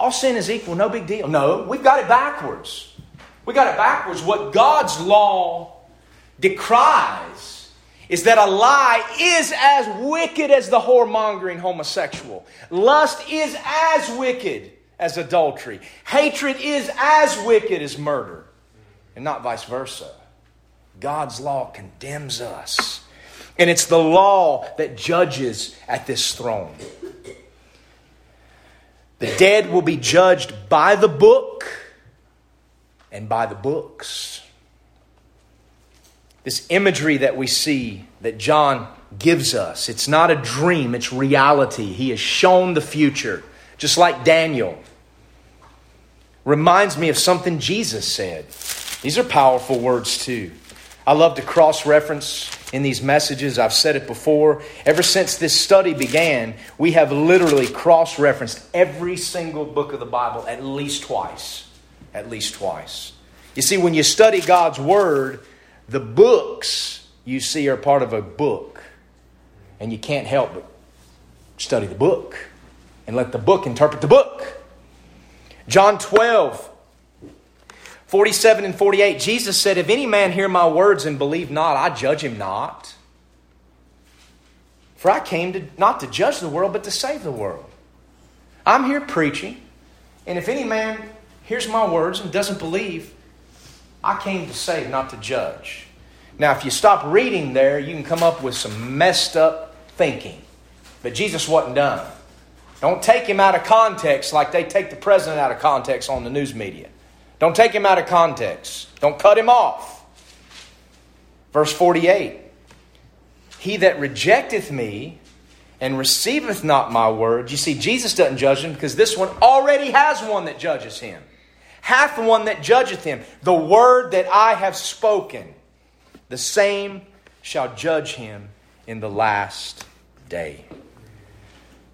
Speaker 1: All sin is equal, no big deal. No, we've got it backwards. We got it backwards. What God's law decries is that a lie is as wicked as the whoremongering homosexual. Lust is as wicked as adultery. Hatred is as wicked as murder, and not vice versa. God's law condemns us. And it's the law that judges at this throne. The dead will be judged by the book and by the books. This imagery that we see that John gives us, it's not a dream, it's reality. He has shown the future, just like Daniel. Reminds me of something Jesus said. These are powerful words, too. I love to cross reference in these messages. I've said it before. Ever since this study began, we have literally cross referenced every single book of the Bible at least twice. At least twice. You see, when you study God's Word, the books you see are part of a book. And you can't help but study the book and let the book interpret the book. John 12, 47 and 48, Jesus said, If any man hear my words and believe not, I judge him not. For I came to, not to judge the world, but to save the world. I'm here preaching, and if any man hears my words and doesn't believe, I came to save, not to judge. Now, if you stop reading there, you can come up with some messed up thinking. But Jesus wasn't done. Don't take him out of context like they take the president out of context on the news media. Don't take him out of context. Don't cut him off. Verse 48 He that rejecteth me and receiveth not my word. You see, Jesus doesn't judge him because this one already has one that judges him. Hath one that judgeth him. The word that I have spoken, the same shall judge him in the last day.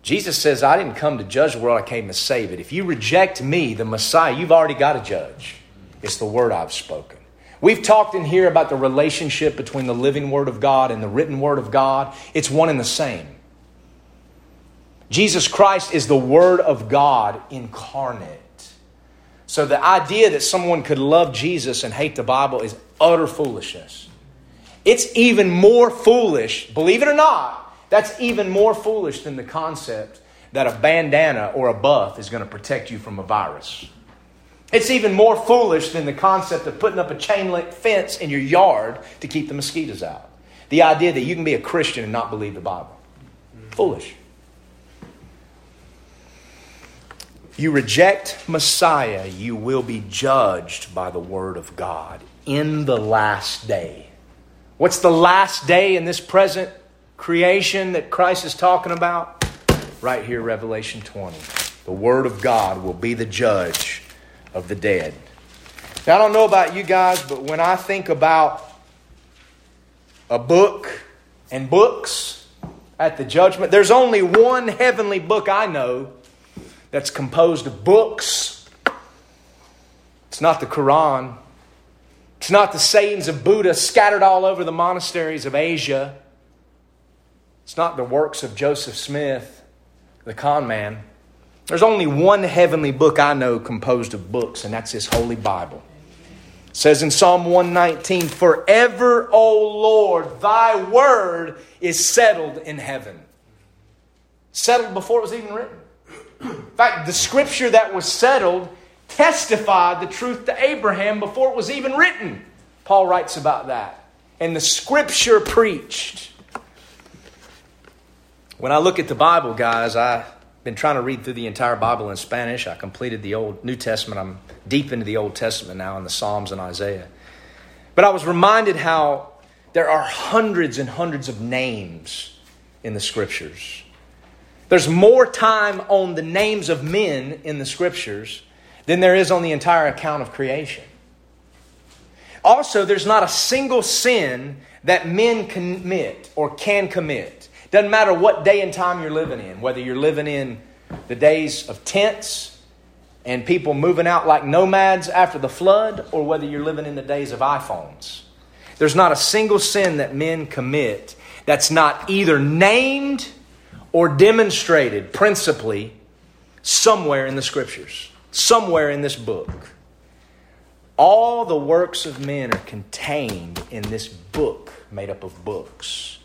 Speaker 1: Jesus says, I didn't come to judge the world, I came to save it. If you reject me, the Messiah, you've already got a judge. It's the word I've spoken. We've talked in here about the relationship between the living Word of God and the written Word of God. It's one and the same. Jesus Christ is the Word of God incarnate. So the idea that someone could love Jesus and hate the Bible is utter foolishness. It's even more foolish, believe it or not, that's even more foolish than the concept that a bandana or a buff is going to protect you from a virus. It's even more foolish than the concept of putting up a chain link fence in your yard to keep the mosquitoes out. The idea that you can be a Christian and not believe the Bible. Foolish. You reject Messiah, you will be judged by the Word of God in the last day. What's the last day in this present creation that Christ is talking about? Right here, Revelation 20. The Word of God will be the judge of the dead. Now, I don't know about you guys, but when I think about a book and books at the judgment, there's only one heavenly book I know that's composed of books. It's not the Quran. It's not the sayings of Buddha scattered all over the monasteries of Asia. It's not the works of Joseph Smith, the con man. There's only one heavenly book I know composed of books, and that's His Holy Bible. It says in Psalm 119, Forever, O Lord, thy word is settled in heaven. Settled before it was even written. In fact, the scripture that was settled testified the truth to Abraham before it was even written. Paul writes about that and the scripture preached. When I look at the Bible, guys, I've been trying to read through the entire Bible in Spanish. I completed the Old New Testament. I'm deep into the Old Testament now in the Psalms and Isaiah. But I was reminded how there are hundreds and hundreds of names in the scriptures. There's more time on the names of men in the scriptures than there is on the entire account of creation. Also, there's not a single sin that men commit or can commit. Doesn't matter what day and time you're living in, whether you're living in the days of tents and people moving out like nomads after the flood, or whether you're living in the days of iPhones. There's not a single sin that men commit that's not either named or demonstrated principally somewhere in the scriptures, somewhere in this book. All the works of men are contained in this book made up of books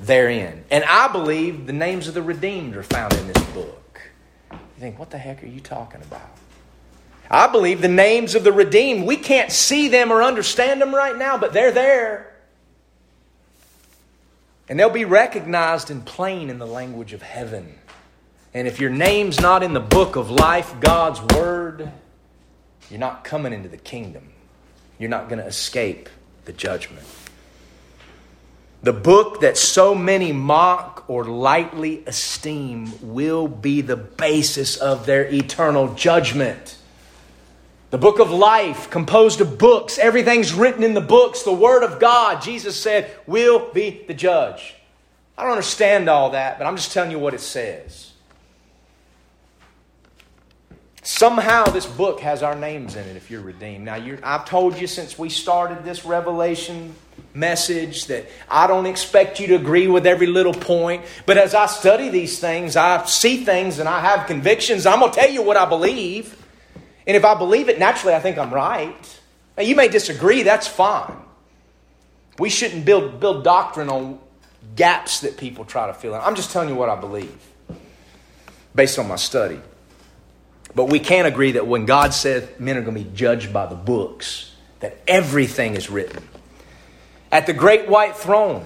Speaker 1: therein. And I believe the names of the redeemed are found in this book. You think, what the heck are you talking about? I believe the names of the redeemed, we can't see them or understand them right now, but they're there. And they'll be recognized in plain in the language of heaven. And if your name's not in the book of life, God's word, you're not coming into the kingdom. You're not going to escape the judgment. The book that so many mock or lightly esteem will be the basis of their eternal judgment. The book of life, composed of books, everything's written in the books. The Word of God, Jesus said, will be the judge. I don't understand all that, but I'm just telling you what it says. Somehow, this book has our names in it if you're redeemed. Now, you're, I've told you since we started this revelation message that I don't expect you to agree with every little point. But as I study these things, I see things and I have convictions. I'm going to tell you what I believe. And if I believe it, naturally, I think I'm right. Now, you may disagree, that's fine. We shouldn't build, build doctrine on gaps that people try to fill in. I'm just telling you what I believe based on my study. But we can agree that when God said men are going to be judged by the books, that everything is written. At the great white throne,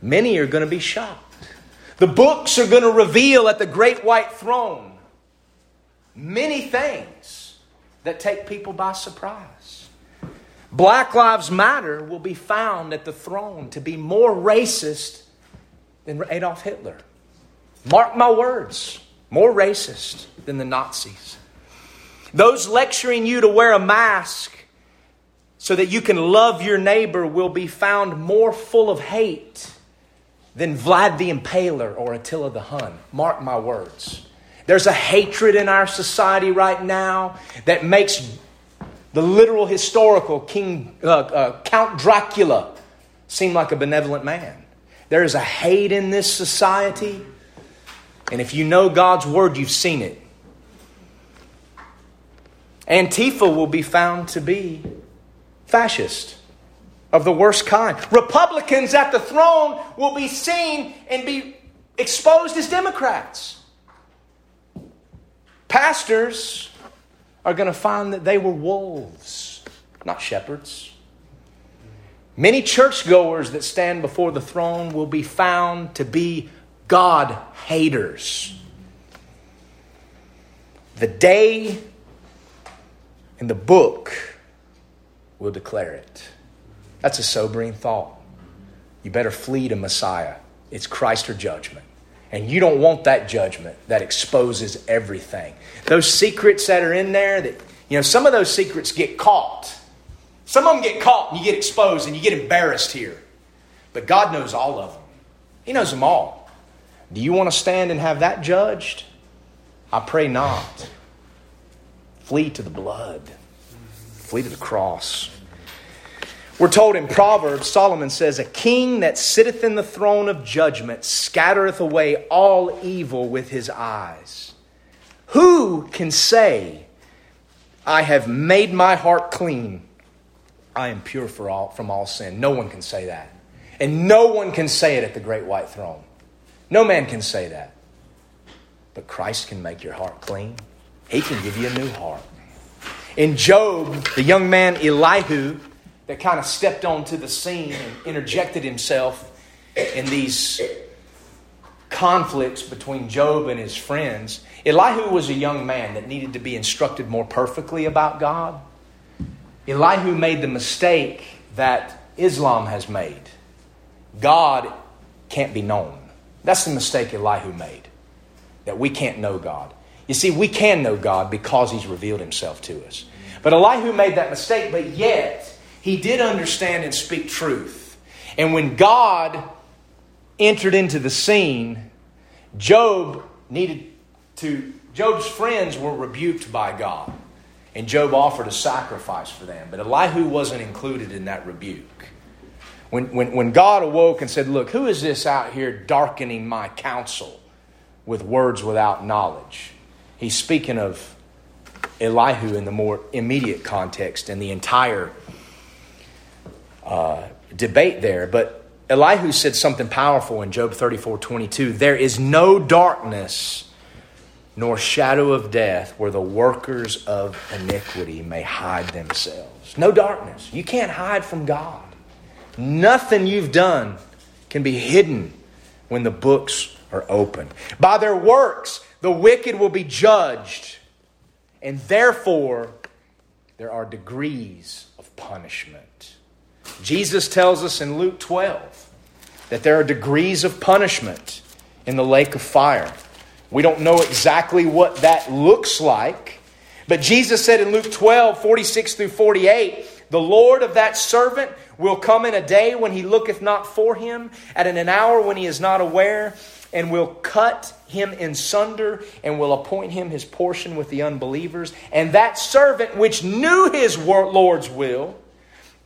Speaker 1: many are going to be shocked. The books are going to reveal at the great white throne many things that take people by surprise. Black Lives Matter will be found at the throne to be more racist than Adolf Hitler. Mark my words more racist than the Nazis. Those lecturing you to wear a mask so that you can love your neighbor will be found more full of hate than Vlad the Impaler or Attila the Hun. Mark my words. There's a hatred in our society right now that makes the literal historical King uh, uh, Count Dracula seem like a benevolent man. There is a hate in this society and if you know God's word, you've seen it. Antifa will be found to be fascist of the worst kind. Republicans at the throne will be seen and be exposed as Democrats. Pastors are going to find that they were wolves, not shepherds. Many churchgoers that stand before the throne will be found to be God haters. The day in the book will declare it. That's a sobering thought. You better flee to Messiah. It's Christ or judgment. And you don't want that judgment that exposes everything. Those secrets that are in there, that, you know, some of those secrets get caught. Some of them get caught and you get exposed and you get embarrassed here. But God knows all of them, He knows them all. Do you want to stand and have that judged? I pray not. Flee to the blood, flee to the cross. We're told in Proverbs, Solomon says, A king that sitteth in the throne of judgment scattereth away all evil with his eyes. Who can say, I have made my heart clean? I am pure all, from all sin. No one can say that. And no one can say it at the great white throne. No man can say that. But Christ can make your heart clean. He can give you a new heart. In Job, the young man Elihu that kind of stepped onto the scene and interjected himself in these conflicts between Job and his friends. Elihu was a young man that needed to be instructed more perfectly about God. Elihu made the mistake that Islam has made. God can't be known. That's the mistake Elihu made, that we can't know God. You see, we can know God because he's revealed himself to us. But Elihu made that mistake, but yet he did understand and speak truth. And when God entered into the scene, Job needed to, Job's friends were rebuked by God. And Job offered a sacrifice for them. But Elihu wasn't included in that rebuke. When, when, when God awoke and said, Look, who is this out here darkening my counsel with words without knowledge? He's speaking of Elihu in the more immediate context and the entire uh, debate there. But Elihu said something powerful in Job 34 22. There is no darkness nor shadow of death where the workers of iniquity may hide themselves. No darkness. You can't hide from God. Nothing you've done can be hidden when the books are open. By their works, the wicked will be judged, and therefore, there are degrees of punishment. Jesus tells us in Luke 12 that there are degrees of punishment in the lake of fire. We don't know exactly what that looks like, but Jesus said in Luke 12 46 through 48, the Lord of that servant will come in a day when he looketh not for him, at an hour when he is not aware, and will cut him in sunder, and will appoint him his portion with the unbelievers. And that servant which knew his Lord's will,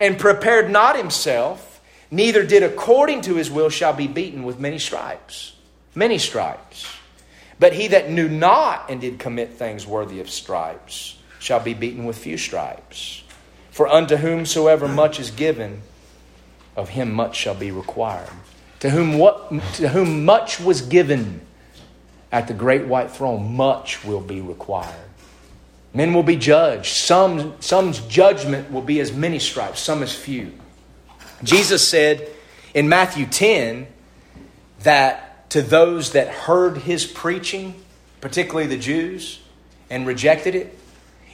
Speaker 1: and prepared not himself, neither did according to his will, shall be beaten with many stripes. Many stripes. But he that knew not and did commit things worthy of stripes shall be beaten with few stripes. For unto whomsoever much is given, of him much shall be required. To whom, what, to whom much was given at the great white throne, much will be required. Men will be judged. Some, some's judgment will be as many stripes, some as few. Jesus said in Matthew 10 that to those that heard his preaching, particularly the Jews, and rejected it,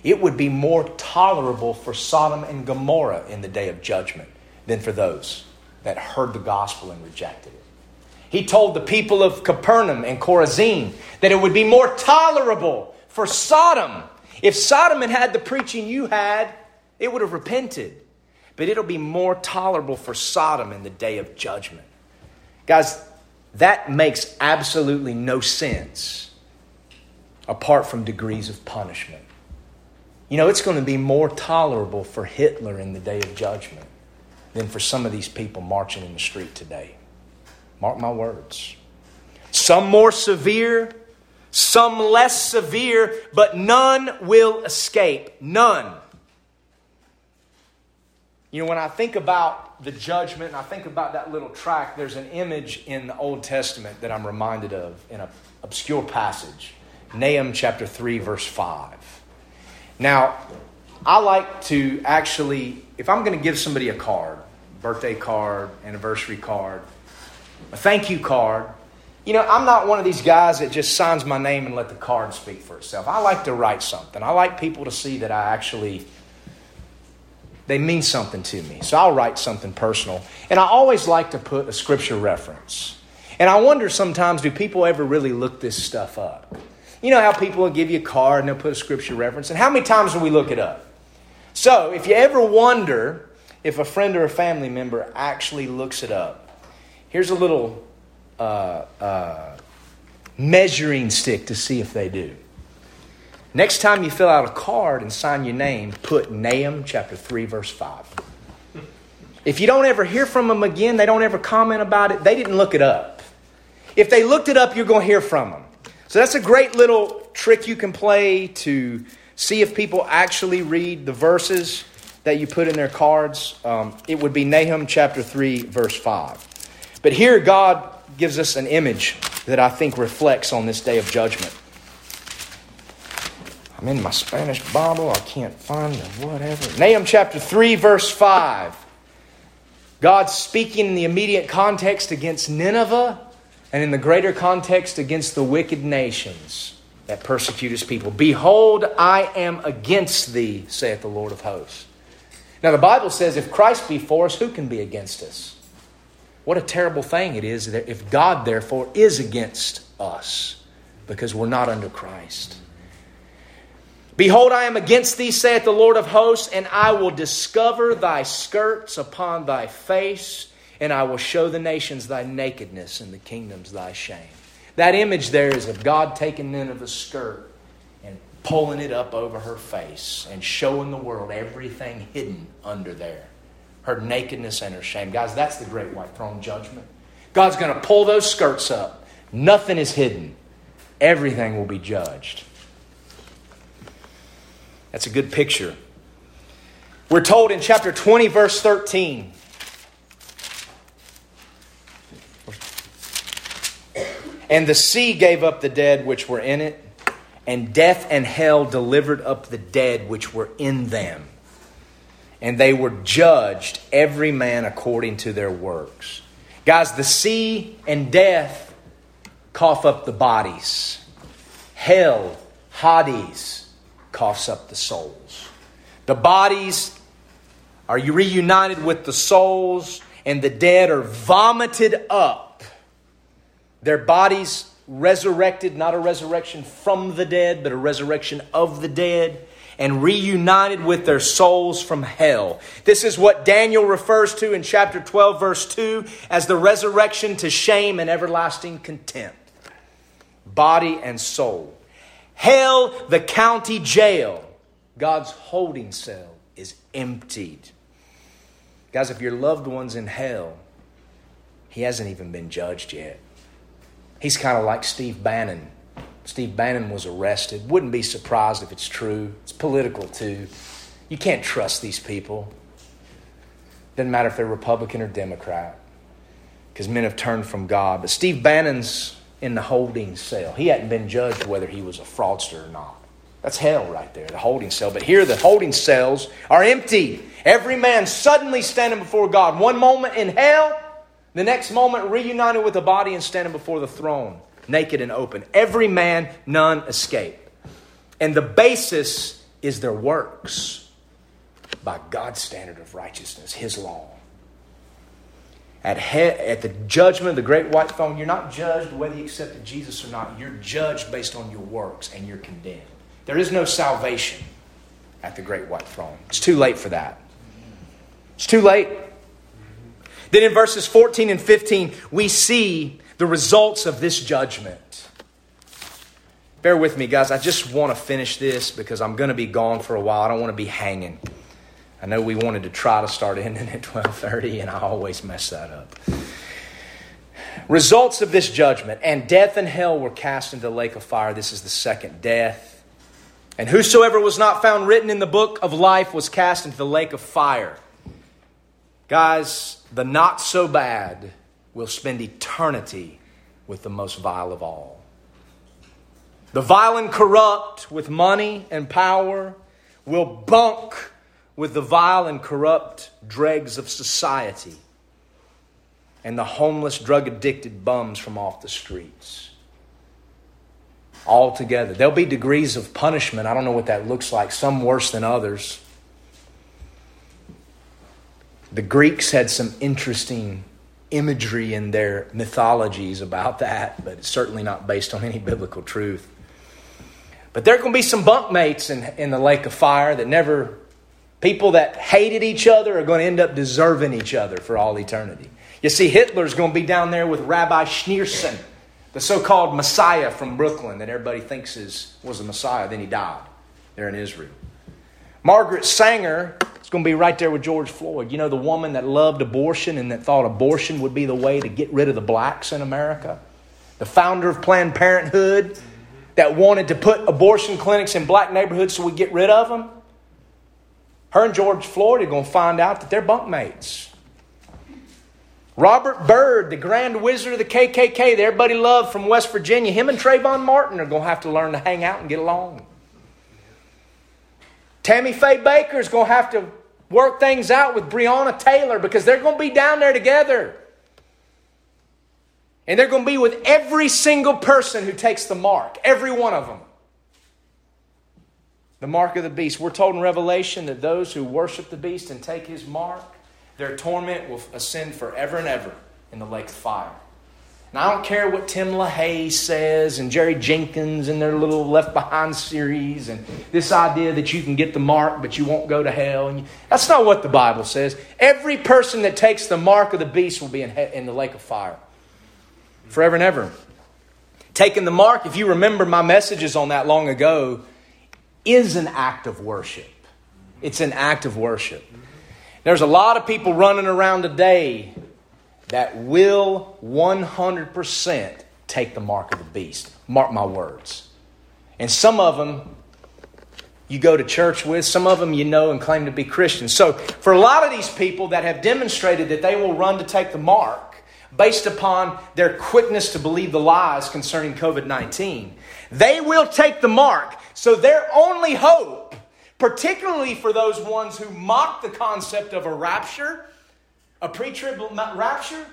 Speaker 1: it would be more tolerable for Sodom and Gomorrah in the day of judgment than for those that heard the gospel and rejected it. He told the people of Capernaum and Chorazin that it would be more tolerable for Sodom if Sodom had had the preaching you had, it would have repented. But it'll be more tolerable for Sodom in the day of judgment. Guys, that makes absolutely no sense apart from degrees of punishment. You know, it's going to be more tolerable for Hitler in the day of judgment than for some of these people marching in the street today. Mark my words. Some more severe, some less severe, but none will escape. None. You know, when I think about the judgment and I think about that little track, there's an image in the Old Testament that I'm reminded of in an obscure passage Nahum chapter 3, verse 5. Now, I like to actually, if I'm going to give somebody a card, birthday card, anniversary card, a thank you card, you know, I'm not one of these guys that just signs my name and let the card speak for itself. I like to write something. I like people to see that I actually they mean something to me. So I'll write something personal. And I always like to put a scripture reference. And I wonder sometimes do people ever really look this stuff up? You know how people will give you a card and they'll put a scripture reference. And how many times do we look it up? So if you ever wonder if a friend or a family member actually looks it up, here's a little uh, uh, measuring stick to see if they do. Next time you fill out a card and sign your name, put Nahum chapter 3, verse 5. If you don't ever hear from them again, they don't ever comment about it, they didn't look it up. If they looked it up, you're going to hear from them. So that's a great little trick you can play to see if people actually read the verses that you put in their cards. Um, it would be Nahum chapter 3, verse 5. But here, God gives us an image that I think reflects on this day of judgment. I'm in my Spanish Bible. I can't find the whatever. Nahum chapter 3, verse 5. God speaking in the immediate context against Nineveh and in the greater context against the wicked nations that persecute his people. Behold, I am against thee, saith the Lord of hosts. Now, the Bible says, if Christ be for us, who can be against us? What a terrible thing it is that if God, therefore, is against us because we're not under Christ. Behold, I am against thee, saith the Lord of hosts, and I will discover thy skirts upon thy face, and I will show the nations thy nakedness and the kingdoms thy shame. That image there is of God taking Nineveh's skirt and pulling it up over her face and showing the world everything hidden under there her nakedness and her shame. Guys, that's the great white throne judgment. God's going to pull those skirts up. Nothing is hidden, everything will be judged. That's a good picture. We're told in chapter 20, verse 13. And the sea gave up the dead which were in it, and death and hell delivered up the dead which were in them. And they were judged, every man according to their works. Guys, the sea and death cough up the bodies. Hell, Hades, coughs up the souls. The bodies are reunited with the souls, and the dead are vomited up. Their bodies resurrected, not a resurrection from the dead, but a resurrection of the dead, and reunited with their souls from hell. This is what Daniel refers to in chapter 12, verse 2, as the resurrection to shame and everlasting contempt. Body and soul. Hell, the county jail, God's holding cell, is emptied. Guys, if your loved one's in hell, he hasn't even been judged yet. He's kind of like Steve Bannon. Steve Bannon was arrested. Wouldn't be surprised if it's true. It's political, too. You can't trust these people. Doesn't matter if they're Republican or Democrat, because men have turned from God. But Steve Bannon's in the holding cell. He hadn't been judged whether he was a fraudster or not. That's hell right there, the holding cell. But here the holding cells are empty. Every man suddenly standing before God. One moment in hell, the next moment reunited with the body and standing before the throne, naked and open. Every man, none escape. And the basis is their works by God's standard of righteousness, His law at, he- at the judgment of the great white throne, you're not judged whether you accepted Jesus or not. You're judged based on your works and you're condemned. There is no salvation at the great white throne. It's too late for that. It's too late. Then in verses 14 and 15, we see the results of this judgment. Bear with me, guys. I just want to finish this because I'm going to be gone for a while. I don't want to be hanging. I know we wanted to try to start *laughs* ending at 12:30 and I always mess that up. Results of this judgment and death and hell were cast into the lake of fire. This is the second death. And whosoever was not found written in the book of life was cast into the lake of fire. Guys, the not so bad will spend eternity with the most vile of all. The vile and corrupt with money and power will bunk with the vile and corrupt dregs of society and the homeless, drug addicted bums from off the streets. All together. There'll be degrees of punishment. I don't know what that looks like, some worse than others. The Greeks had some interesting imagery in their mythologies about that, but it's certainly not based on any biblical truth. But there are going to be some bunkmates in, in the lake of fire that never People that hated each other are going to end up deserving each other for all eternity. You see, Hitler's going to be down there with Rabbi Schneerson, the so called Messiah from Brooklyn that everybody thinks is, was a Messiah. Then he died there in Israel. Margaret Sanger is going to be right there with George Floyd. You know, the woman that loved abortion and that thought abortion would be the way to get rid of the blacks in America? The founder of Planned Parenthood that wanted to put abortion clinics in black neighborhoods so we get rid of them? Her and George Floyd are going to find out that they're bunkmates. Robert Byrd, the grand wizard of the KKK that everybody loved from West Virginia, him and Trayvon Martin are going to have to learn to hang out and get along. Tammy Faye Bakker is going to have to work things out with Breonna Taylor because they're going to be down there together. And they're going to be with every single person who takes the mark, every one of them. The mark of the beast. We're told in Revelation that those who worship the beast and take his mark, their torment will ascend forever and ever in the lake of fire. And I don't care what Tim LaHaye says and Jerry Jenkins and their little Left Behind series and this idea that you can get the mark but you won't go to hell. And you, that's not what the Bible says. Every person that takes the mark of the beast will be in, in the lake of fire forever and ever. Taking the mark, if you remember my messages on that long ago, is an act of worship. It's an act of worship. There's a lot of people running around today that will 100% take the mark of the beast. Mark my words. And some of them you go to church with, some of them you know and claim to be Christians. So, for a lot of these people that have demonstrated that they will run to take the mark based upon their quickness to believe the lies concerning COVID 19, they will take the mark. So, their only hope, particularly for those ones who mock the concept of a rapture, a pre trib rapture,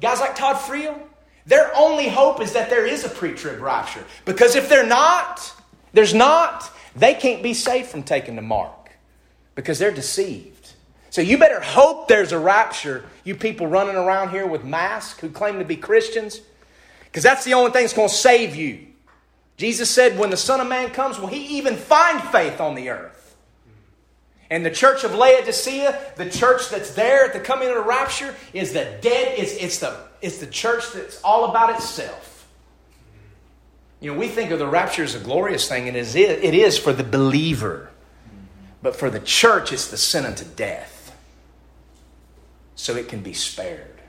Speaker 1: guys like Todd Friel, their only hope is that there is a pre trib rapture. Because if they're not, there's not, they can't be saved from taking the mark because they're deceived. So you better hope there's a rapture, you people running around here with masks who claim to be Christians, because that's the only thing that's going to save you. Jesus said, when the Son of Man comes, will he even find faith on the earth? And the church of Laodicea, the church that's there at the coming of the rapture, is the dead, it's, it's, the, it's the church that's all about itself. You know, we think of the rapture as a glorious thing, and it is, it is for the believer. But for the church, it's the sin unto death. So it can be spared.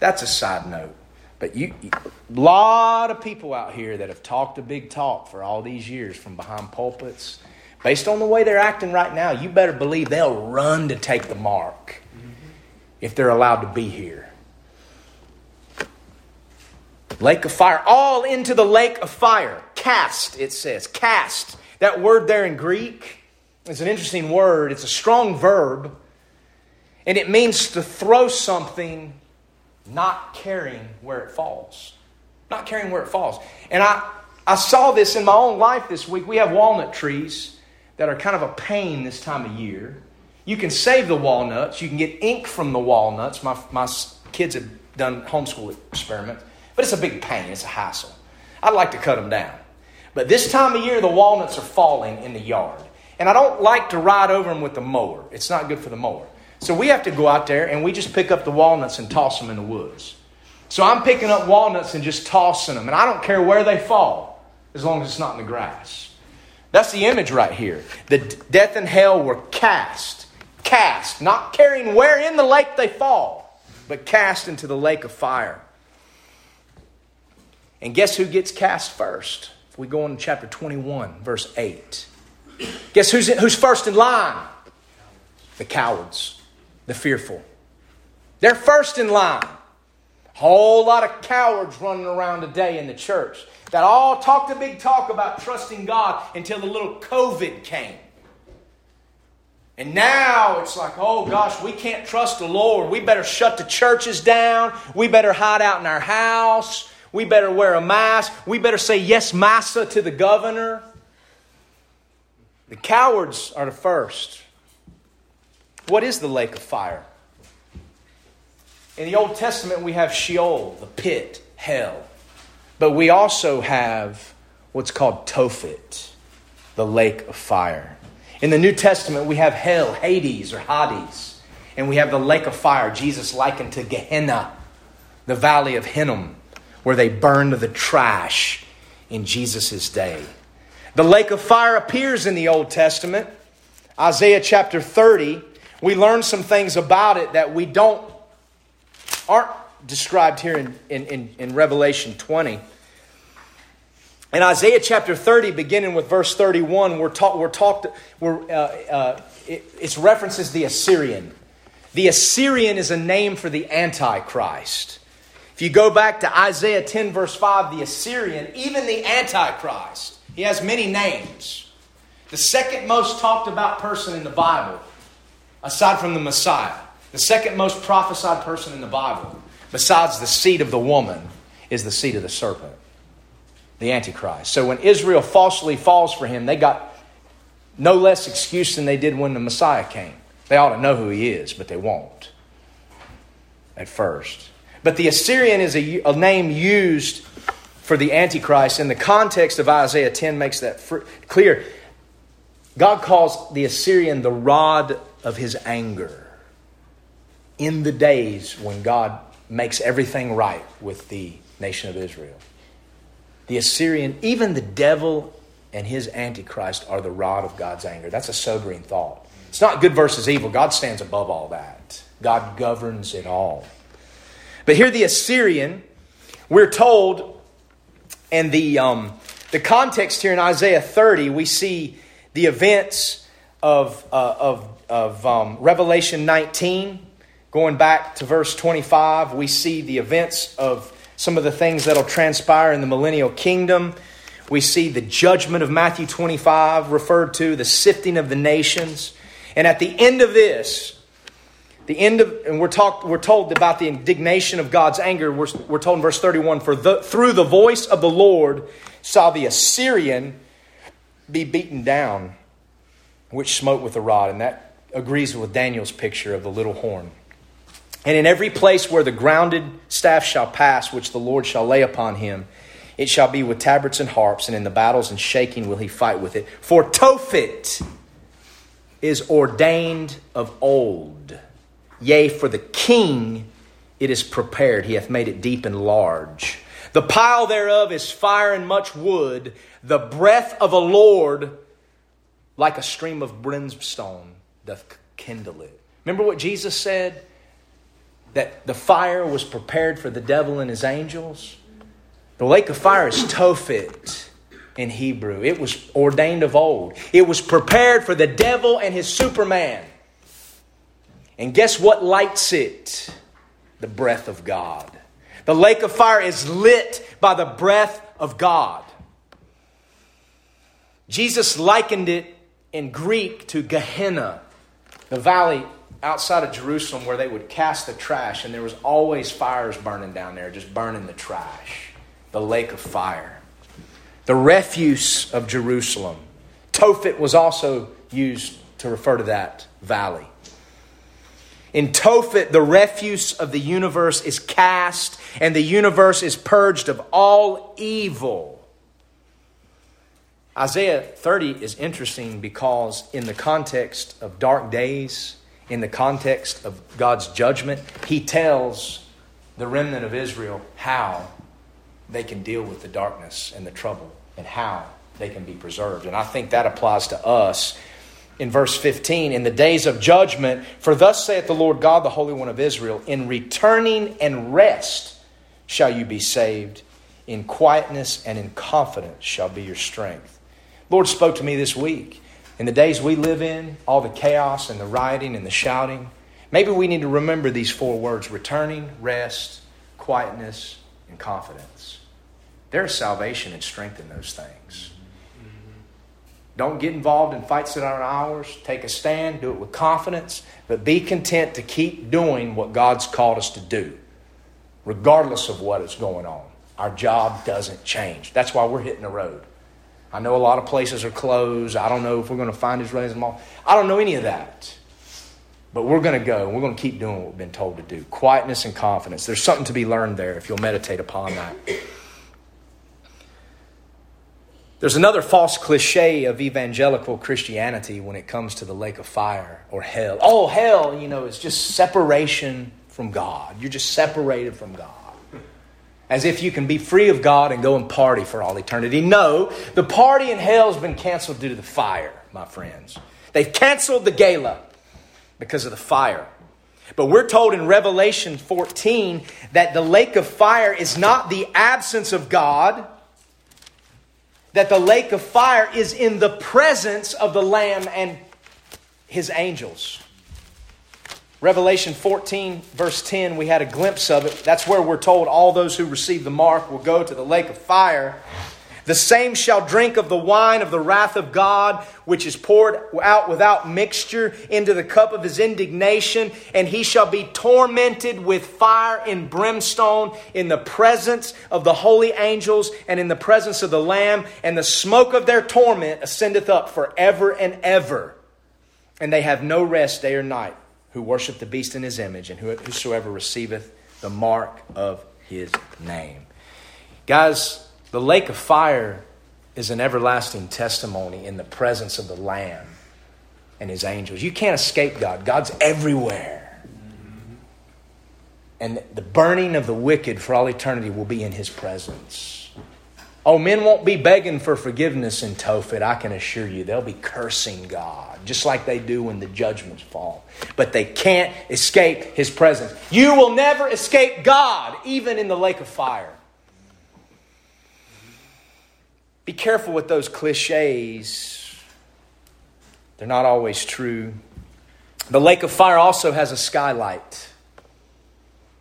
Speaker 1: That's a side note. But you, a lot of people out here that have talked a big talk for all these years from behind pulpits Based on the way they're acting right now, you better believe they'll run to take the mark if they're allowed to be here. Lake of fire, all into the lake of fire. Cast, it says. Cast. That word there in Greek is an interesting word. It's a strong verb, and it means to throw something not caring where it falls. Not caring where it falls. And I, I saw this in my own life this week. We have walnut trees that are kind of a pain this time of year. You can save the walnuts. You can get ink from the walnuts. My, my kids have done homeschool experiments, but it's a big pain. It's a hassle. I'd like to cut them down. But this time of year, the walnuts are falling in the yard. And I don't like to ride over them with the mower. It's not good for the mower. So we have to go out there and we just pick up the walnuts and toss them in the woods. So I'm picking up walnuts and just tossing them. And I don't care where they fall as long as it's not in the grass. That's the image right here. The death and hell were cast, cast, not caring where in the lake they fall, but cast into the lake of fire. And guess who gets cast first? If we go into chapter 21, verse 8. Guess who's, who's first in line? The cowards, the fearful. They're first in line. Whole lot of cowards running around today in the church that all talked a big talk about trusting God until the little COVID came. And now it's like, oh gosh, we can't trust the Lord. We better shut the churches down. We better hide out in our house. We better wear a mask. We better say yes, massa to the governor. The cowards are the first. What is the lake of fire? In the Old Testament, we have Sheol, the pit, hell. But we also have what's called Tophet, the lake of fire. In the New Testament, we have hell, Hades or Hades, and we have the lake of fire, Jesus likened to Gehenna, the valley of Hinnom, where they burned the trash in Jesus' day. The lake of fire appears in the Old Testament. Isaiah chapter 30, we learn some things about it that we don't aren't described here in, in, in, in Revelation 20. In Isaiah chapter 30, beginning with verse 31, we're, talk, we're talked, we're, uh, uh, it, it's references the Assyrian. The Assyrian is a name for the Antichrist. If you go back to Isaiah 10, verse 5, the Assyrian, even the Antichrist, he has many names. the second most talked about person in the Bible, aside from the Messiah, the second most prophesied person in the Bible, besides the seed of the woman, is the seed of the serpent, the Antichrist. So when Israel falsely falls for him, they got no less excuse than they did when the Messiah came. They ought to know who he is, but they won't at first. But the Assyrian is a, a name used for the Antichrist, and the context of Isaiah 10 makes that fr- clear. God calls the Assyrian the rod of his anger in the days when God makes everything right with the nation of Israel. The Assyrian, even the devil and his Antichrist are the rod of God's anger. That's a sobering thought. It's not good versus evil. God stands above all that, God governs it all. But here, the Assyrian, we're told, and the, um, the context here in Isaiah 30, we see the events of, uh, of, of um, Revelation 19 Going back to verse 25, we see the events of some of the things that'll transpire in the millennial kingdom. We see the judgment of Matthew 25 referred to, the sifting of the nations. And at the end of this, the end of, and we're, talk, we're told about the indignation of God's anger. We're, we're told in verse 31 For the, through the voice of the Lord saw the Assyrian be beaten down, which smote with a rod. And that agrees with Daniel's picture of the little horn. And in every place where the grounded staff shall pass, which the Lord shall lay upon him, it shall be with tabrets and harps, and in the battles and shaking will he fight with it. For Tophet is ordained of old. Yea, for the king it is prepared. He hath made it deep and large. The pile thereof is fire and much wood. The breath of a Lord, like a stream of brimstone, doth kindle it. Remember what Jesus said? That the fire was prepared for the devil and his angels? The lake of fire is Tophet in Hebrew. It was ordained of old. It was prepared for the devil and his superman. And guess what lights it? The breath of God. The lake of fire is lit by the breath of God. Jesus likened it in Greek to Gehenna, the valley outside of Jerusalem where they would cast the trash, and there was always fires burning down there, just burning the trash. The lake of fire. The refuse of Jerusalem. Tophet was also used to refer to that valley. In Tophet, the refuse of the universe is cast, and the universe is purged of all evil. Isaiah 30 is interesting because, in the context of dark days, in the context of God's judgment, he tells the remnant of Israel how they can deal with the darkness and the trouble and how they can be preserved. And I think that applies to us. In verse 15 in the days of judgment for thus saith the lord god the holy one of israel in returning and rest shall you be saved. In quietness and in confidence shall be your strength. Lord spoke to me this week in the days we live in, all the chaos and the rioting and the shouting, maybe we need to remember these four words returning, rest, quietness, and confidence. There is salvation and strength in those things. Don't get involved in fights that aren't ours. Take a stand, do it with confidence, but be content to keep doing what God's called us to do, regardless of what is going on. Our job doesn't change. That's why we're hitting the road. I know a lot of places are closed. I don't know if we're going to find Israelis in all. I don't know any of that. But we're going to go and we're going to keep doing what we've been told to do. Quietness and confidence. There's something to be learned there if you'll meditate upon that. There's another false cliche of evangelical Christianity when it comes to the lake of fire or hell. Oh, hell, you know, it's just separation from God. You're just separated from God as if you can be free of God and go and party for all eternity. No, the party in hell has been canceled due to the fire, my friends. They've canceled the gala because of the fire. But we're told in Revelation 14 that the lake of fire is not the absence of God, that the lake of fire is in the presence of the Lamb and his angels. Revelation 14, verse 10, we had a glimpse of it. That's where we're told all those who receive the mark will go to the lake of fire. The same shall drink of the wine of the wrath of God, which is poured out without mixture into the cup of his indignation, and he shall be tormented with fire and brimstone in the presence of the holy angels and in the presence of the Lamb, and the smoke of their torment ascendeth up forever and ever. And they have no rest day or night who worship the beast in his image, and whosoever receiveth the mark of his name. Guys, the lake of fire is an everlasting testimony in the presence of the Lamb and his angels. You can't escape God, God's everywhere. And the burning of the wicked for all eternity will be in his presence. Oh, men won't be begging for forgiveness in Tophet, I can assure you. They'll be cursing God, just like they do when the judgments fall. But they can't escape his presence. You will never escape God, even in the lake of fire. Be careful with those cliches. They're not always true. The lake of fire also has a skylight.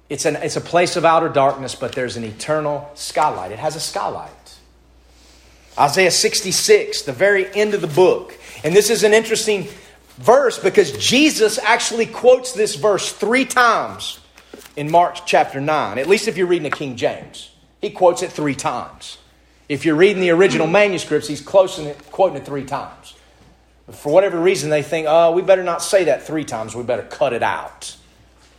Speaker 1: It's, an, it's a place of outer darkness, but there's an eternal skylight. It has a skylight. Isaiah 66, the very end of the book. And this is an interesting verse because Jesus actually quotes this verse three times in Mark chapter 9, at least if you're reading the King James. He quotes it three times. If you're reading the original manuscripts, he's it, quoting it three times. But for whatever reason, they think, oh, we better not say that three times. We better cut it out.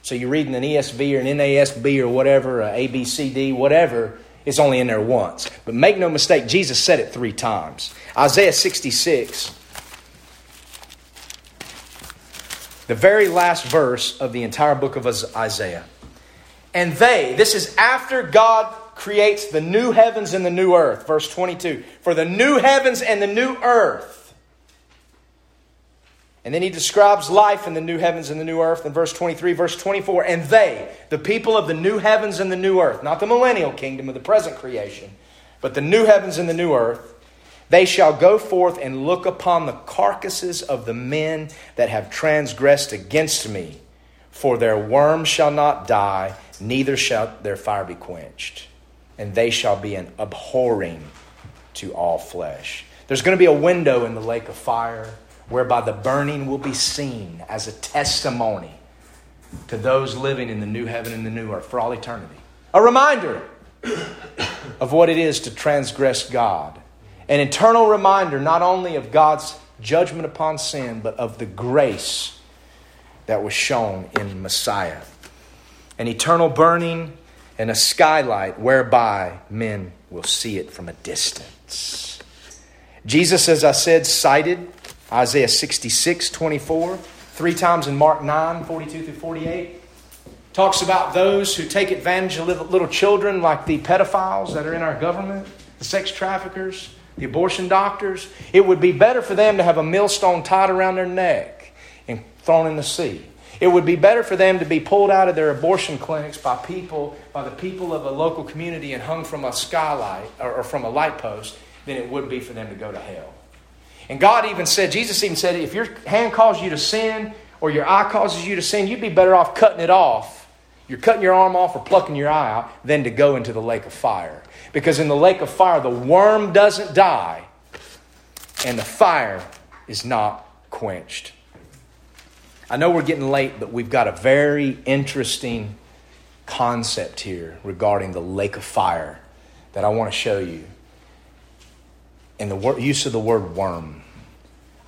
Speaker 1: So you're reading an ESV or an NASB or whatever, ABCD, whatever, it's only in there once. But make no mistake, Jesus said it three times. Isaiah 66, the very last verse of the entire book of Isaiah. And they, this is after God creates the new heavens and the new earth. Verse 22 For the new heavens and the new earth. And then he describes life in the new heavens and the new earth in verse 23, verse 24. And they, the people of the new heavens and the new earth, not the millennial kingdom of the present creation, but the new heavens and the new earth, they shall go forth and look upon the carcasses of the men that have transgressed against me. For their worm shall not die, neither shall their fire be quenched and they shall be an abhorring to all flesh. There's going to be a window in the lake of fire whereby the burning will be seen as a testimony to those living in the new heaven and the new earth for all eternity. A reminder of what it is to transgress God. An eternal reminder not only of God's judgment upon sin, but of the grace that was shown in Messiah. An eternal burning and a skylight whereby men will see it from a distance. Jesus, as I said, cited Isaiah 66 24, three times in Mark 9 42 through 48. Talks about those who take advantage of little children, like the pedophiles that are in our government, the sex traffickers, the abortion doctors. It would be better for them to have a millstone tied around their neck and thrown in the sea it would be better for them to be pulled out of their abortion clinics by people, by the people of a local community and hung from a skylight or, or from a light post than it would be for them to go to hell. And God even said, Jesus even said, if your hand causes you to sin or your eye causes you to sin, you'd be better off cutting it off. You're cutting your arm off or plucking your eye out than to go into the lake of fire. Because in the lake of fire, the worm doesn't die and the fire is not quenched. I know we're getting late, but we've got a very interesting concept here regarding the lake of fire that I want to show you. In the use of the word worm.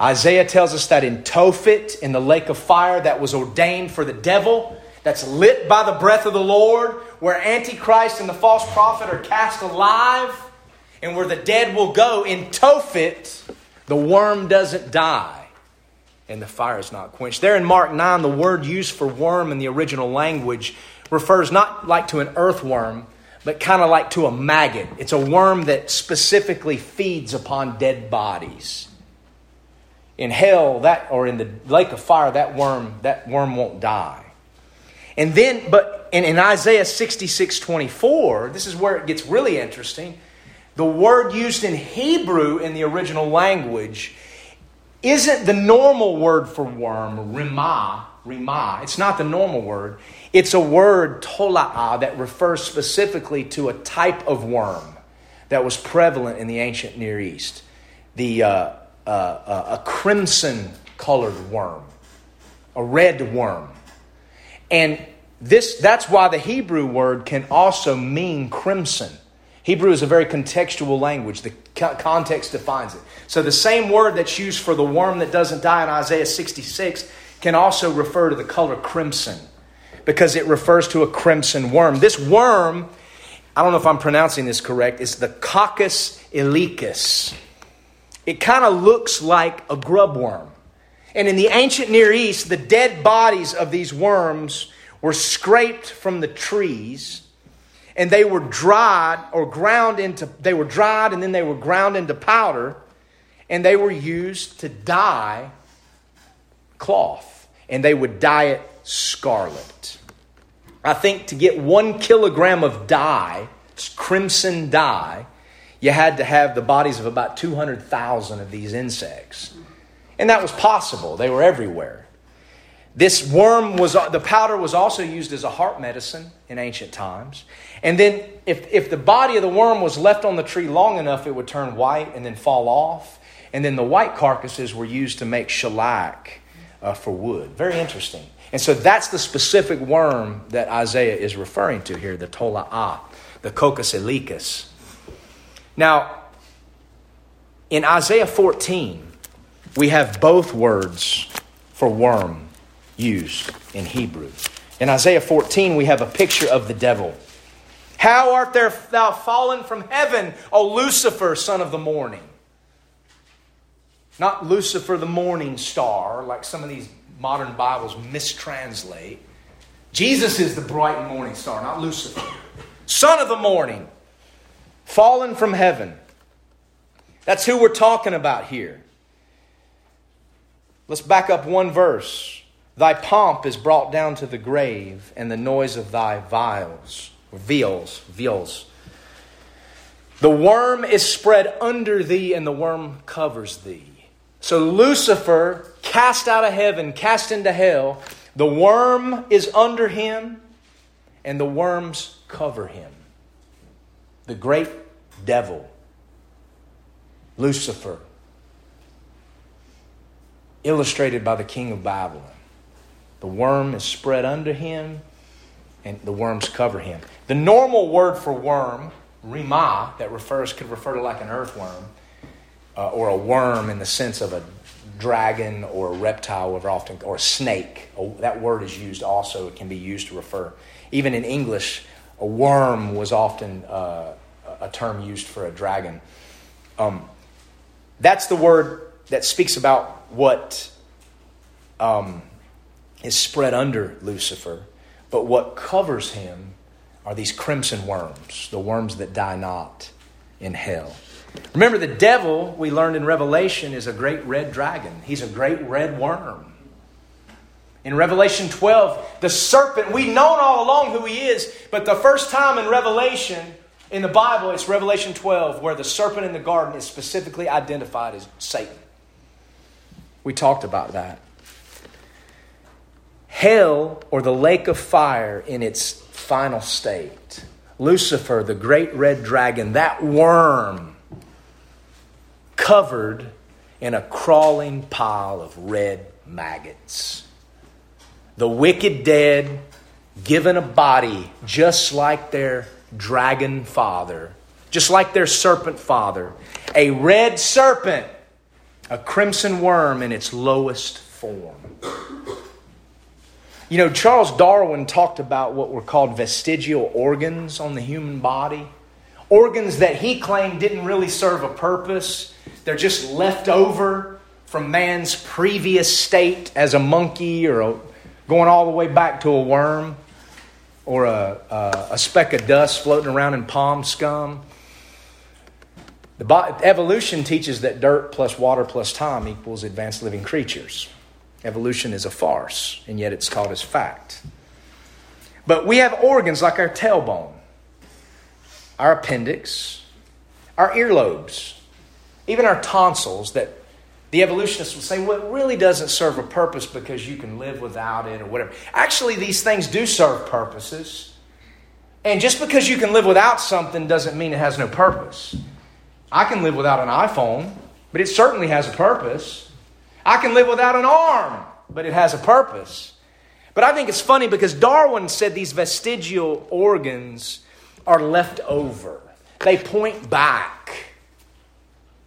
Speaker 1: Isaiah tells us that in Tophet, in the lake of fire that was ordained for the devil, that's lit by the breath of the Lord, where Antichrist and the false prophet are cast alive, and where the dead will go, in Tophet, the worm doesn't die and the fire is not quenched. There in Mark 9, the word used for worm in the original language refers not like to an earthworm, but kind of like to a maggot. It's a worm that specifically feeds upon dead bodies. In hell, that or in the lake of fire, that worm, that worm won't die. And then, but in, in Isaiah 66, 24, this is where it gets really interesting. The word used in Hebrew in the original language isn't the normal word for worm, rima, rima. It's not the normal word. It's a word, tola'ah, that refers specifically to a type of worm that was prevalent in the ancient Near East. The, uh, uh, uh, a crimson colored worm, a red worm. And this, that's why the Hebrew word can also mean crimson. Hebrew is a very contextual language. The context defines it. So the same word that's used for the worm that doesn't die in Isaiah 66 can also refer to the color crimson because it refers to a crimson worm. This worm, I don't know if I'm pronouncing this correct, is the Coccus ilicis. It kind of looks like a grub worm. And in the ancient Near East, the dead bodies of these worms were scraped from the trees and they were dried or ground into they were dried and then they were ground into powder and they were used to dye cloth and they would dye it scarlet i think to get one kilogram of dye crimson dye you had to have the bodies of about 200000 of these insects and that was possible they were everywhere this worm was, the powder was also used as a heart medicine in ancient times. And then, if, if the body of the worm was left on the tree long enough, it would turn white and then fall off. And then the white carcasses were used to make shellac uh, for wood. Very interesting. And so that's the specific worm that Isaiah is referring to here, the tola'ah, the Coccus. Now, in Isaiah 14, we have both words for worm used in Hebrew. In Isaiah 14, we have a picture of the devil. How art thou fallen from heaven, O Lucifer, son of the morning? Not Lucifer, the morning star, like some of these modern Bibles mistranslate. Jesus is the bright morning star, not Lucifer. Son of the morning, fallen from heaven. That's who we're talking about here. Let's back up one verse. Thy pomp is brought down to the grave, and the noise of thy viols, viols, viols. The worm is spread under thee, and the worm covers thee. So Lucifer, cast out of heaven, cast into hell, the worm is under him, and the worms cover him. The great devil, Lucifer, illustrated by the king of Babylon. The worm is spread under him, and the worms cover him. The normal word for worm, rima, that refers could refer to like an earthworm, uh, or a worm in the sense of a dragon or reptile, or often or snake. that word is used also. It can be used to refer. Even in English, a worm was often uh, a term used for a dragon. Um, that's the word that speaks about what um, is spread under Lucifer, but what covers him are these crimson worms, the worms that die not in hell. Remember, the devil, we learned in Revelation, is a great red dragon. He's a great red worm. In Revelation 12, the serpent, we've known all along who he is, but the first time in Revelation, in the Bible, it's Revelation 12, where the serpent in the garden is specifically identified as Satan. We talked about that. Hell, or the lake of fire in its final state. Lucifer, the great red dragon, that worm covered in a crawling pile of red maggots. The wicked dead given a body just like their dragon father, just like their serpent father. A red serpent, a crimson worm in its lowest form. You know, Charles Darwin talked about what were called vestigial organs on the human body. Organs that he claimed didn't really serve a purpose. They're just left over from man's previous state as a monkey or a, going all the way back to a worm or a, a, a speck of dust floating around in palm scum. The evolution teaches that dirt plus water plus time equals advanced living creatures. Evolution is a farce, and yet it's taught as fact. But we have organs like our tailbone, our appendix, our earlobes, even our tonsils that the evolutionists will say, well, it really doesn't serve a purpose because you can live without it or whatever. Actually, these things do serve purposes. And just because you can live without something doesn't mean it has no purpose. I can live without an iPhone, but it certainly has a purpose. I can live without an arm, but it has a purpose. But I think it's funny because Darwin said these vestigial organs are left over. They point back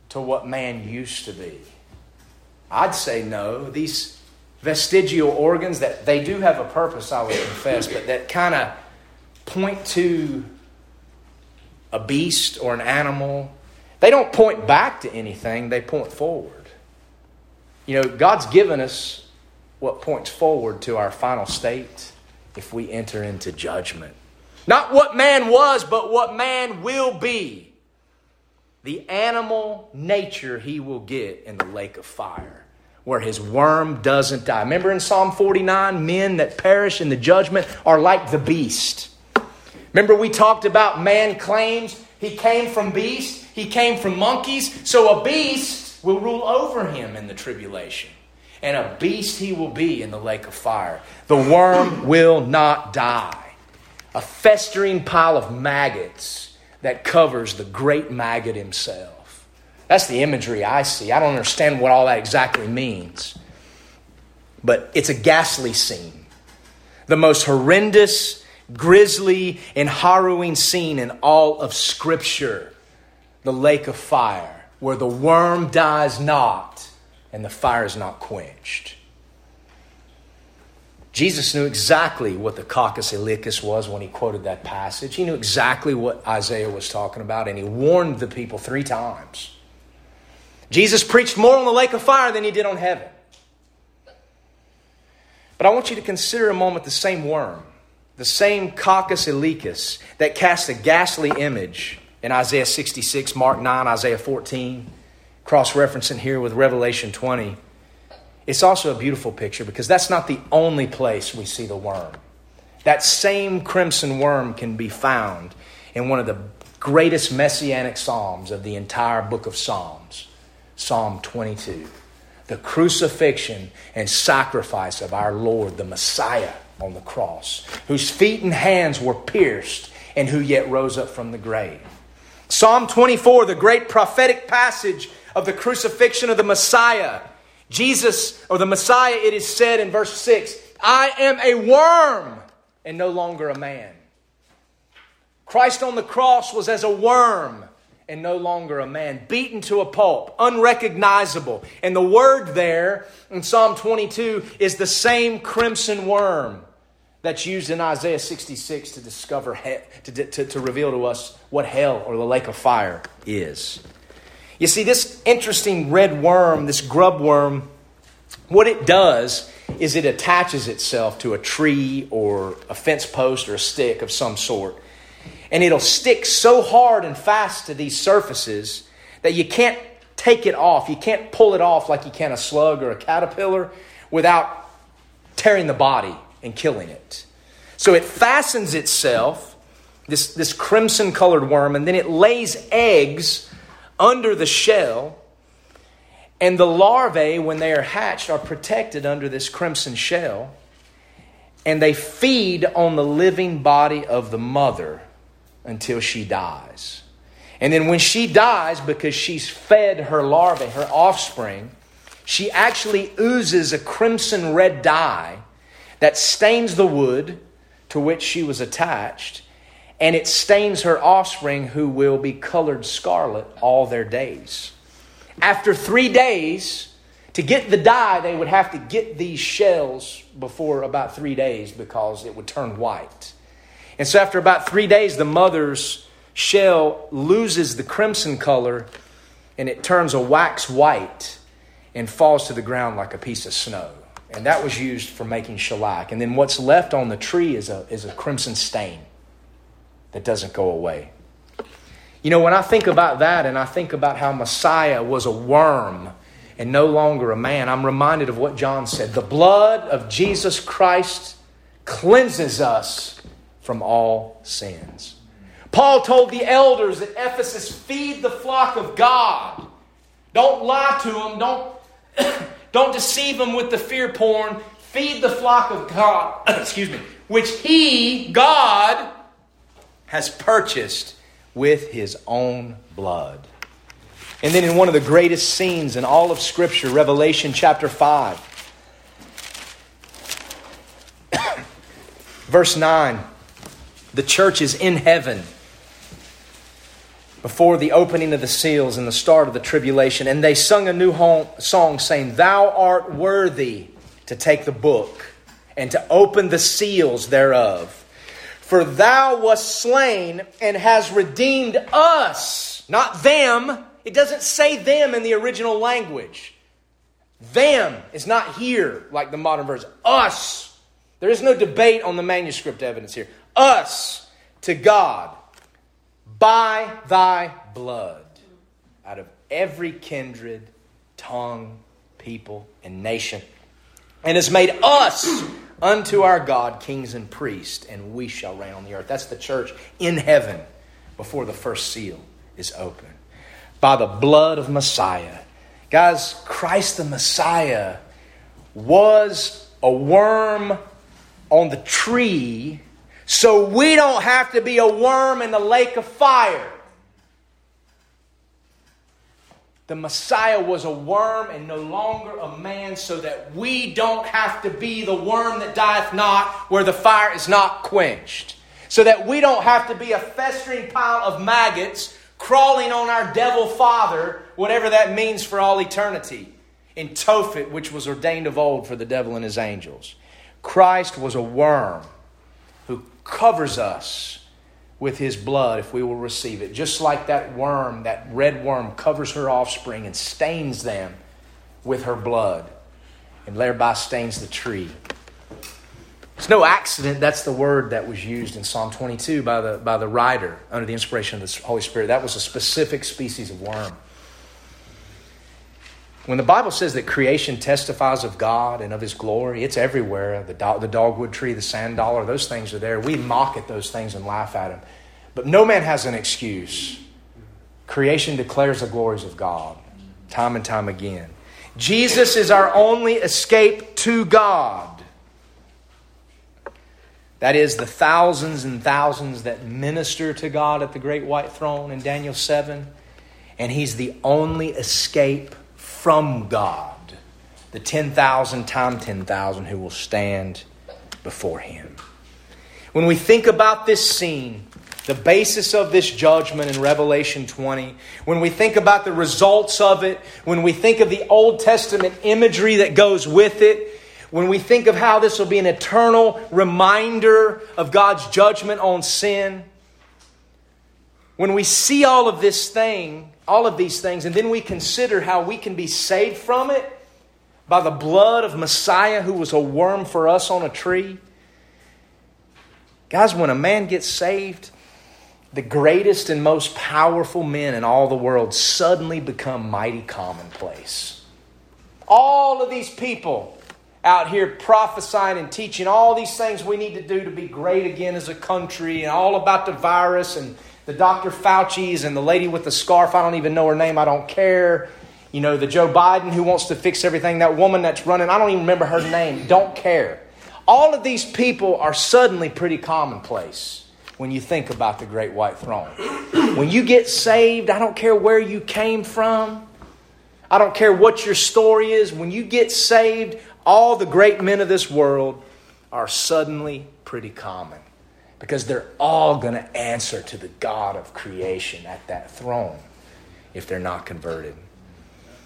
Speaker 1: to what man used to be. I'd say no. These vestigial organs that they do have a purpose, I would confess, but that kind of point to a beast or an animal. They don't point back to anything, they point forward. You know, God's given us what points forward to our final state if we enter into judgment. Not what man was, but what man will be. The animal nature he will get in the lake of fire, where his worm doesn't die. Remember in Psalm 49, men that perish in the judgment are like the beast. Remember, we talked about man claims he came from beast, he came from monkeys, so a beast will rule over him in the tribulation. And a beast he will be in the lake of fire. The worm will not die a festering pile of maggots that covers the great maggot himself. That's the imagery I see. I don't understand what all that exactly means. But it's a ghastly scene. The most horrendous, grisly, and harrowing scene in all of Scripture the lake of fire, where the worm dies not and the fire is not quenched. Jesus knew exactly what the Coccus iliacus was when he quoted that passage. He knew exactly what Isaiah was talking about, and he warned the people three times. Jesus preached more on the lake of fire than he did on heaven. But I want you to consider a moment the same worm, the same Coccus iliacus that cast a ghastly image in Isaiah 66, Mark 9, Isaiah 14, cross referencing here with Revelation 20. It's also a beautiful picture because that's not the only place we see the worm. That same crimson worm can be found in one of the greatest messianic psalms of the entire book of Psalms, Psalm 22. The crucifixion and sacrifice of our Lord, the Messiah, on the cross, whose feet and hands were pierced and who yet rose up from the grave. Psalm 24, the great prophetic passage of the crucifixion of the Messiah Jesus, or the Messiah, it is said in verse 6 I am a worm and no longer a man. Christ on the cross was as a worm and no longer a man, beaten to a pulp, unrecognizable. And the word there in Psalm 22 is the same crimson worm that's used in Isaiah 66 to discover, to, to, to reveal to us what hell or the lake of fire is. You see, this interesting red worm, this grub worm, what it does is it attaches itself to a tree or a fence post or a stick of some sort. And it'll stick so hard and fast to these surfaces that you can't take it off. You can't pull it off like you can a slug or a caterpillar without tearing the body and killing it. So it fastens itself, this, this crimson colored worm, and then it lays eggs under the shell. And the larvae, when they are hatched, are protected under this crimson shell. And they feed on the living body of the mother until she dies. And then when she dies, because she's fed her larvae, her offspring, she actually oozes a crimson red dye that stains the wood to which she was attached and it stains her offspring who will be colored scarlet all their days. After three days, to get the dye, they would have to get these shells before about three days because it would turn white. And so, after about three days, the mother's shell loses the crimson color and it turns a wax white and falls to the ground like a piece of snow. And that was used for making shellac. And then what's left on the tree is a, is a crimson stain that doesn't go away. You know, when I think about that and I think about how Messiah was a worm and no longer a man, I'm reminded of what John said. The blood of Jesus Christ cleanses us from all sins. Paul told the elders at Ephesus, feed the flock of God. Don't lie to them. Don't, *coughs* don't deceive them with the fear porn. Feed the flock of God, *coughs* excuse me, which he, God, has purchased with his own blood. And then in one of the greatest scenes in all of Scripture, Revelation chapter 5, *coughs* verse 9, the church is in heaven before the opening of the seals and the start of the tribulation. And they sung a new song saying, Thou art worthy to take the book and to open the seals thereof. For thou wast slain and has redeemed us, not them. It doesn't say them in the original language. Them is not here like the modern version. Us. There is no debate on the manuscript evidence here. Us to God by thy blood out of every kindred, tongue, people, and nation, and has made us unto our God kings and priests, and we shall reign on the earth. That's the church in heaven before the first seal is open. By the blood of Messiah. Guys, Christ the Messiah was a worm on the tree so we don't have to be a worm in the lake of fire. The Messiah was a worm and no longer a man, so that we don't have to be the worm that dieth not, where the fire is not quenched. So that we don't have to be a festering pile of maggots crawling on our devil father, whatever that means for all eternity, in Tophet, which was ordained of old for the devil and his angels. Christ was a worm who covers us with his blood if we will receive it. Just like that worm, that red worm, covers her offspring and stains them with her blood and thereby stains the tree. It's no accident that's the word that was used in Psalm 22 by the, by the writer under the inspiration of the Holy Spirit. That was a specific species of worm. When the Bible says that creation testifies of God and of His glory, it's everywhere. The, the dogwood tree, the sand dollar, those things are there. We mock at those things and laugh at them. But no man has an excuse. Creation declares the glories of God time and time again. Jesus is our only escape to God. That is, the thousands and thousands that minister to God at the great white throne in Daniel 7. And He's the only escape from God, the 10,000 times 10,000 who will stand before Him. When we think about this scene, the basis of this judgment in Revelation 20, when we think about the results of it, when we think of the Old Testament imagery that goes with it, when we think of how this will be an eternal reminder of God's judgment on sin, when we see all of this thing, all of these things, and then we consider how we can be saved from it by the blood of Messiah who was a worm for us on a tree. Guys, when a man gets saved, the greatest and most powerful men in all the world suddenly become mighty commonplace. All of these people out here prophesying and teaching all these things we need to do to be great again as a country and all about the virus and the Dr. Fauci's and the lady with the scarf, I don't even know her name, I don't care. You know, the Joe Biden who wants to fix everything, that woman that's running, I don't even remember her name, don't care. All of these people are suddenly pretty commonplace when you think about the great white throne. When you get saved, I don't care where you came from. I don't care what your story is. When you get saved, all the great men of this world are suddenly pretty common because they're all going to answer to the God of creation at that throne if they're not converted.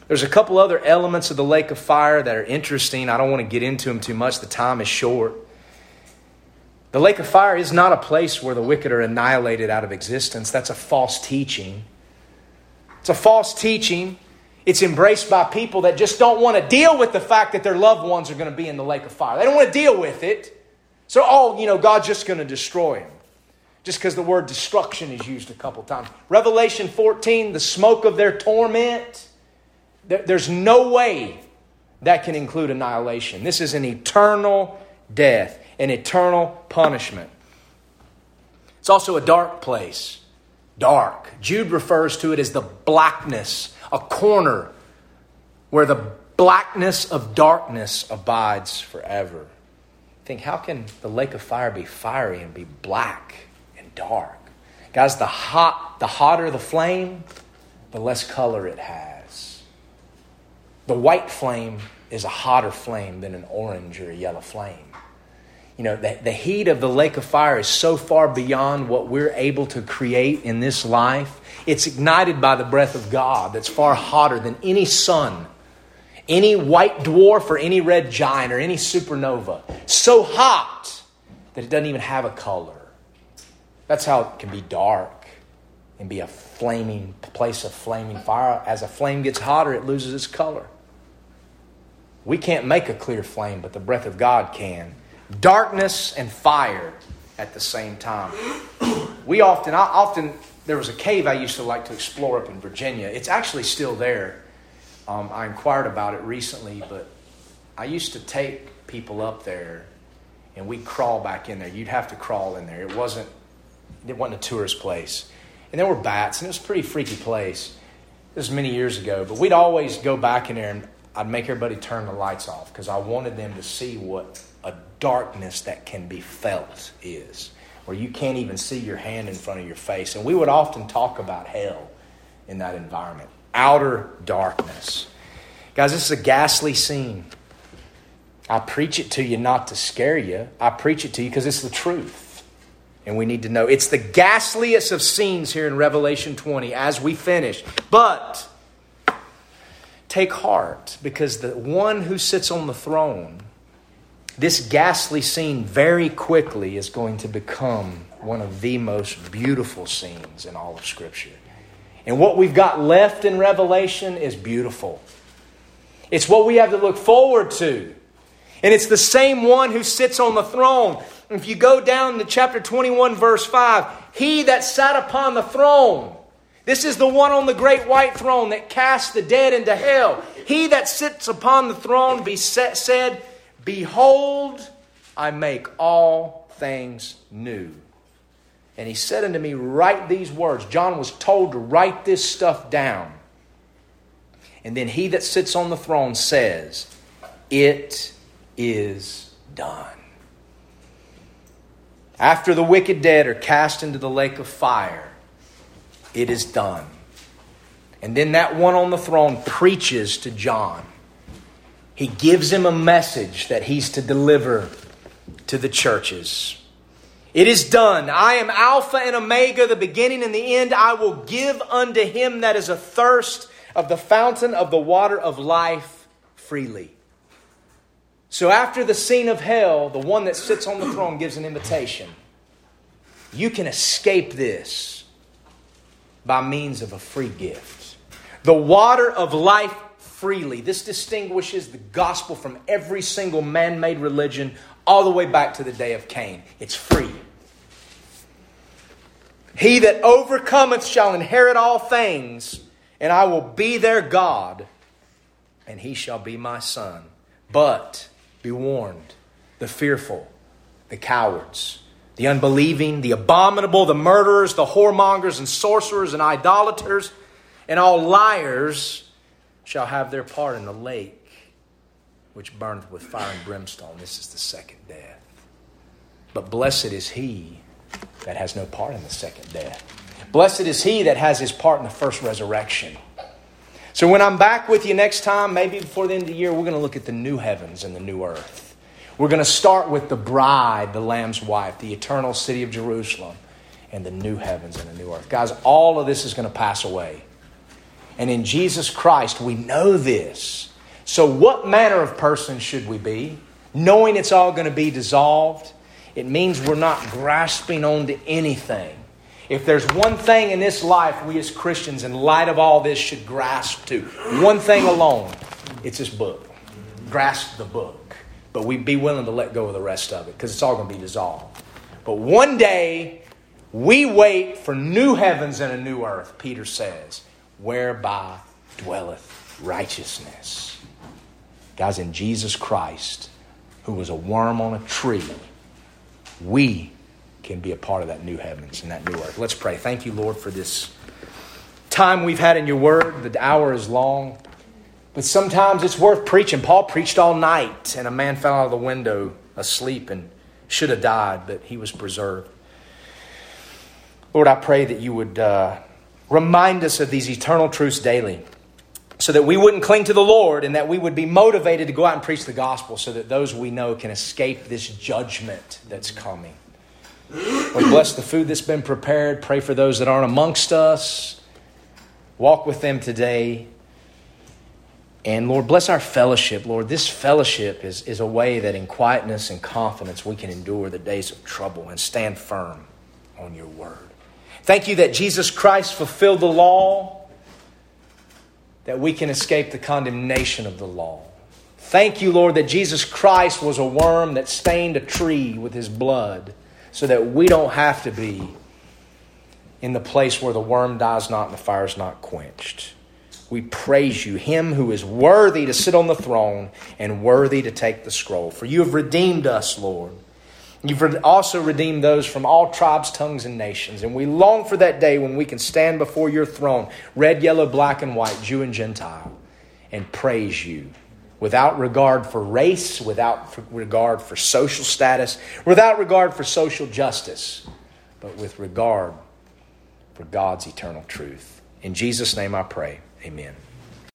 Speaker 1: There's a couple other elements of the lake of fire that are interesting. I don't want to get into them too much, the time is short. The lake of fire is not a place where the wicked are annihilated out of existence. That's a false teaching. It's a false teaching. It's embraced by people that just don't want to deal with the fact that their loved ones are going to be in the lake of fire. They don't want to deal with it. So, oh, you know, God's just going to destroy him. Just because the word destruction is used a couple times. Revelation 14, the smoke of their torment, there's no way that can include annihilation. This is an eternal death, an eternal punishment. It's also a dark place. Dark. Jude refers to it as the blackness, a corner where the blackness of darkness abides forever think, how can the lake of fire be fiery and be black and dark? Guys, the hot, the hotter the flame, the less color it has. The white flame is a hotter flame than an orange or a yellow flame. You know, the, the heat of the lake of fire is so far beyond what we're able to create in this life. It's ignited by the breath of God that's far hotter than any sun, any white dwarf, or any red giant, or any supernova. So hot that it doesn't even have a color. That's how it can be dark and be a flaming place of flaming fire. As a flame gets hotter, it loses its color. We can't make a clear flame, but the breath of God can. Darkness and fire at the same time. We often, I often, there was a cave I used to like to explore up in Virginia. It's actually still there. Um, I inquired about it recently, but I used to take people up there and we'd crawl back in there. You'd have to crawl in there. It wasn't, it wasn't a tourist place. And there were bats, and it was a pretty freaky place. This was many years ago, but we'd always go back in there and I'd make everybody turn the lights off because I wanted them to see what a darkness that can be felt is, where you can't even see your hand in front of your face. And we would often talk about hell in that environment outer darkness. Guys, this is a ghastly scene. I preach it to you not to scare you, I preach it to you because it's the truth. And we need to know. It's the ghastliest of scenes here in Revelation 20 as we finish. But Take heart, because the one who sits on the throne, this ghastly scene very quickly is going to become one of the most beautiful scenes in all of Scripture. And what we've got left in Revelation is beautiful. It's what we have to look forward to. And it's the same one who sits on the throne. If you go down to chapter 21, verse 5, he that sat upon the throne this is the one on the great white throne that casts the dead into hell. He that sits upon the throne be set, said, Behold, I make all things new. And he said unto me, Write these words. John was told to write this stuff down. And then he that sits on the throne says, It is done. After the wicked dead are cast into the lake of fire, it is done. And then that one on the throne preaches to John. He gives him a message that he's to deliver to the churches. It is done. I am Alpha and Omega, the beginning and the end. I will give unto him that is athirst of the fountain of the water of life freely. So, after the scene of hell, the one that sits on the throne gives an invitation. You can escape this by means of a free gift. The water of life freely. This distinguishes the gospel from every single man made religion all the way back to the day of Cain. It's free. He that overcometh shall inherit all things, and I will be their God, and he shall be my son. But be warned the fearful, the cowards, the unbelieving, the abominable, the murderers, the whoremongers, and sorcerers, and idolaters, and all liars shall have their part in the lake which burneth with fire and brimstone. This is the second death. But blessed is he that has no part in the second death. Blessed is he that has his part in the first resurrection. So when I'm back with you next time, maybe before the end of the year, we're going to look at the new heavens and the new earth. We're going to start with the bride, the Lamb's wife, the eternal city of Jerusalem, and the new heavens and the new earth. Guys, all of this is going to pass away. And in Jesus Christ, we know this. So, what manner of person should we be? Knowing it's all going to be dissolved, it means we're not grasping onto anything. If there's one thing in this life we as Christians, in light of all this, should grasp to, one thing alone, it's this book. Grasp the book but we'd be willing to let go of the rest of it because it's all going to be dissolved. But one day, we wait for new heavens and a new earth, Peter says, whereby dwelleth righteousness. Guys, in Jesus Christ, who was a worm on a tree, we can be a part of that new heavens and that new earth. Let's pray. Thank you, Lord, for this time we've had in your word. The hour is long. But sometimes it's worth preaching. Paul preached all night, and a man fell out of the window asleep and should have died, but he was preserved. Lord, I pray that you would uh, remind us of these eternal truths daily so that we wouldn't cling to the Lord and that we would be motivated to go out and preach the gospel so that those we know can escape this judgment that's coming. Lord, bless the food that's been prepared. Pray for those that aren't amongst us. Walk with them today. And Lord, bless our fellowship. Lord, this fellowship is, is a way that in quietness and confidence we can endure the days of trouble and stand firm on your word. Thank you that Jesus Christ fulfilled the law, that we can escape the condemnation of the law. Thank you, Lord, that Jesus Christ was a worm that stained a tree with his blood so that we don't have to be in the place where the worm dies not and the fire is not quenched. We praise you, Him who is worthy to sit on the throne and worthy to take the scroll. For you have redeemed us, Lord. You've also redeemed those from all tribes, tongues, and nations. And we long for that day when we can stand before your throne, red, yellow, black, and white, Jew and Gentile, and praise you without regard for race, without regard for social status, without regard for social justice, but with regard for God's eternal truth. In Jesus' name I pray. Amen.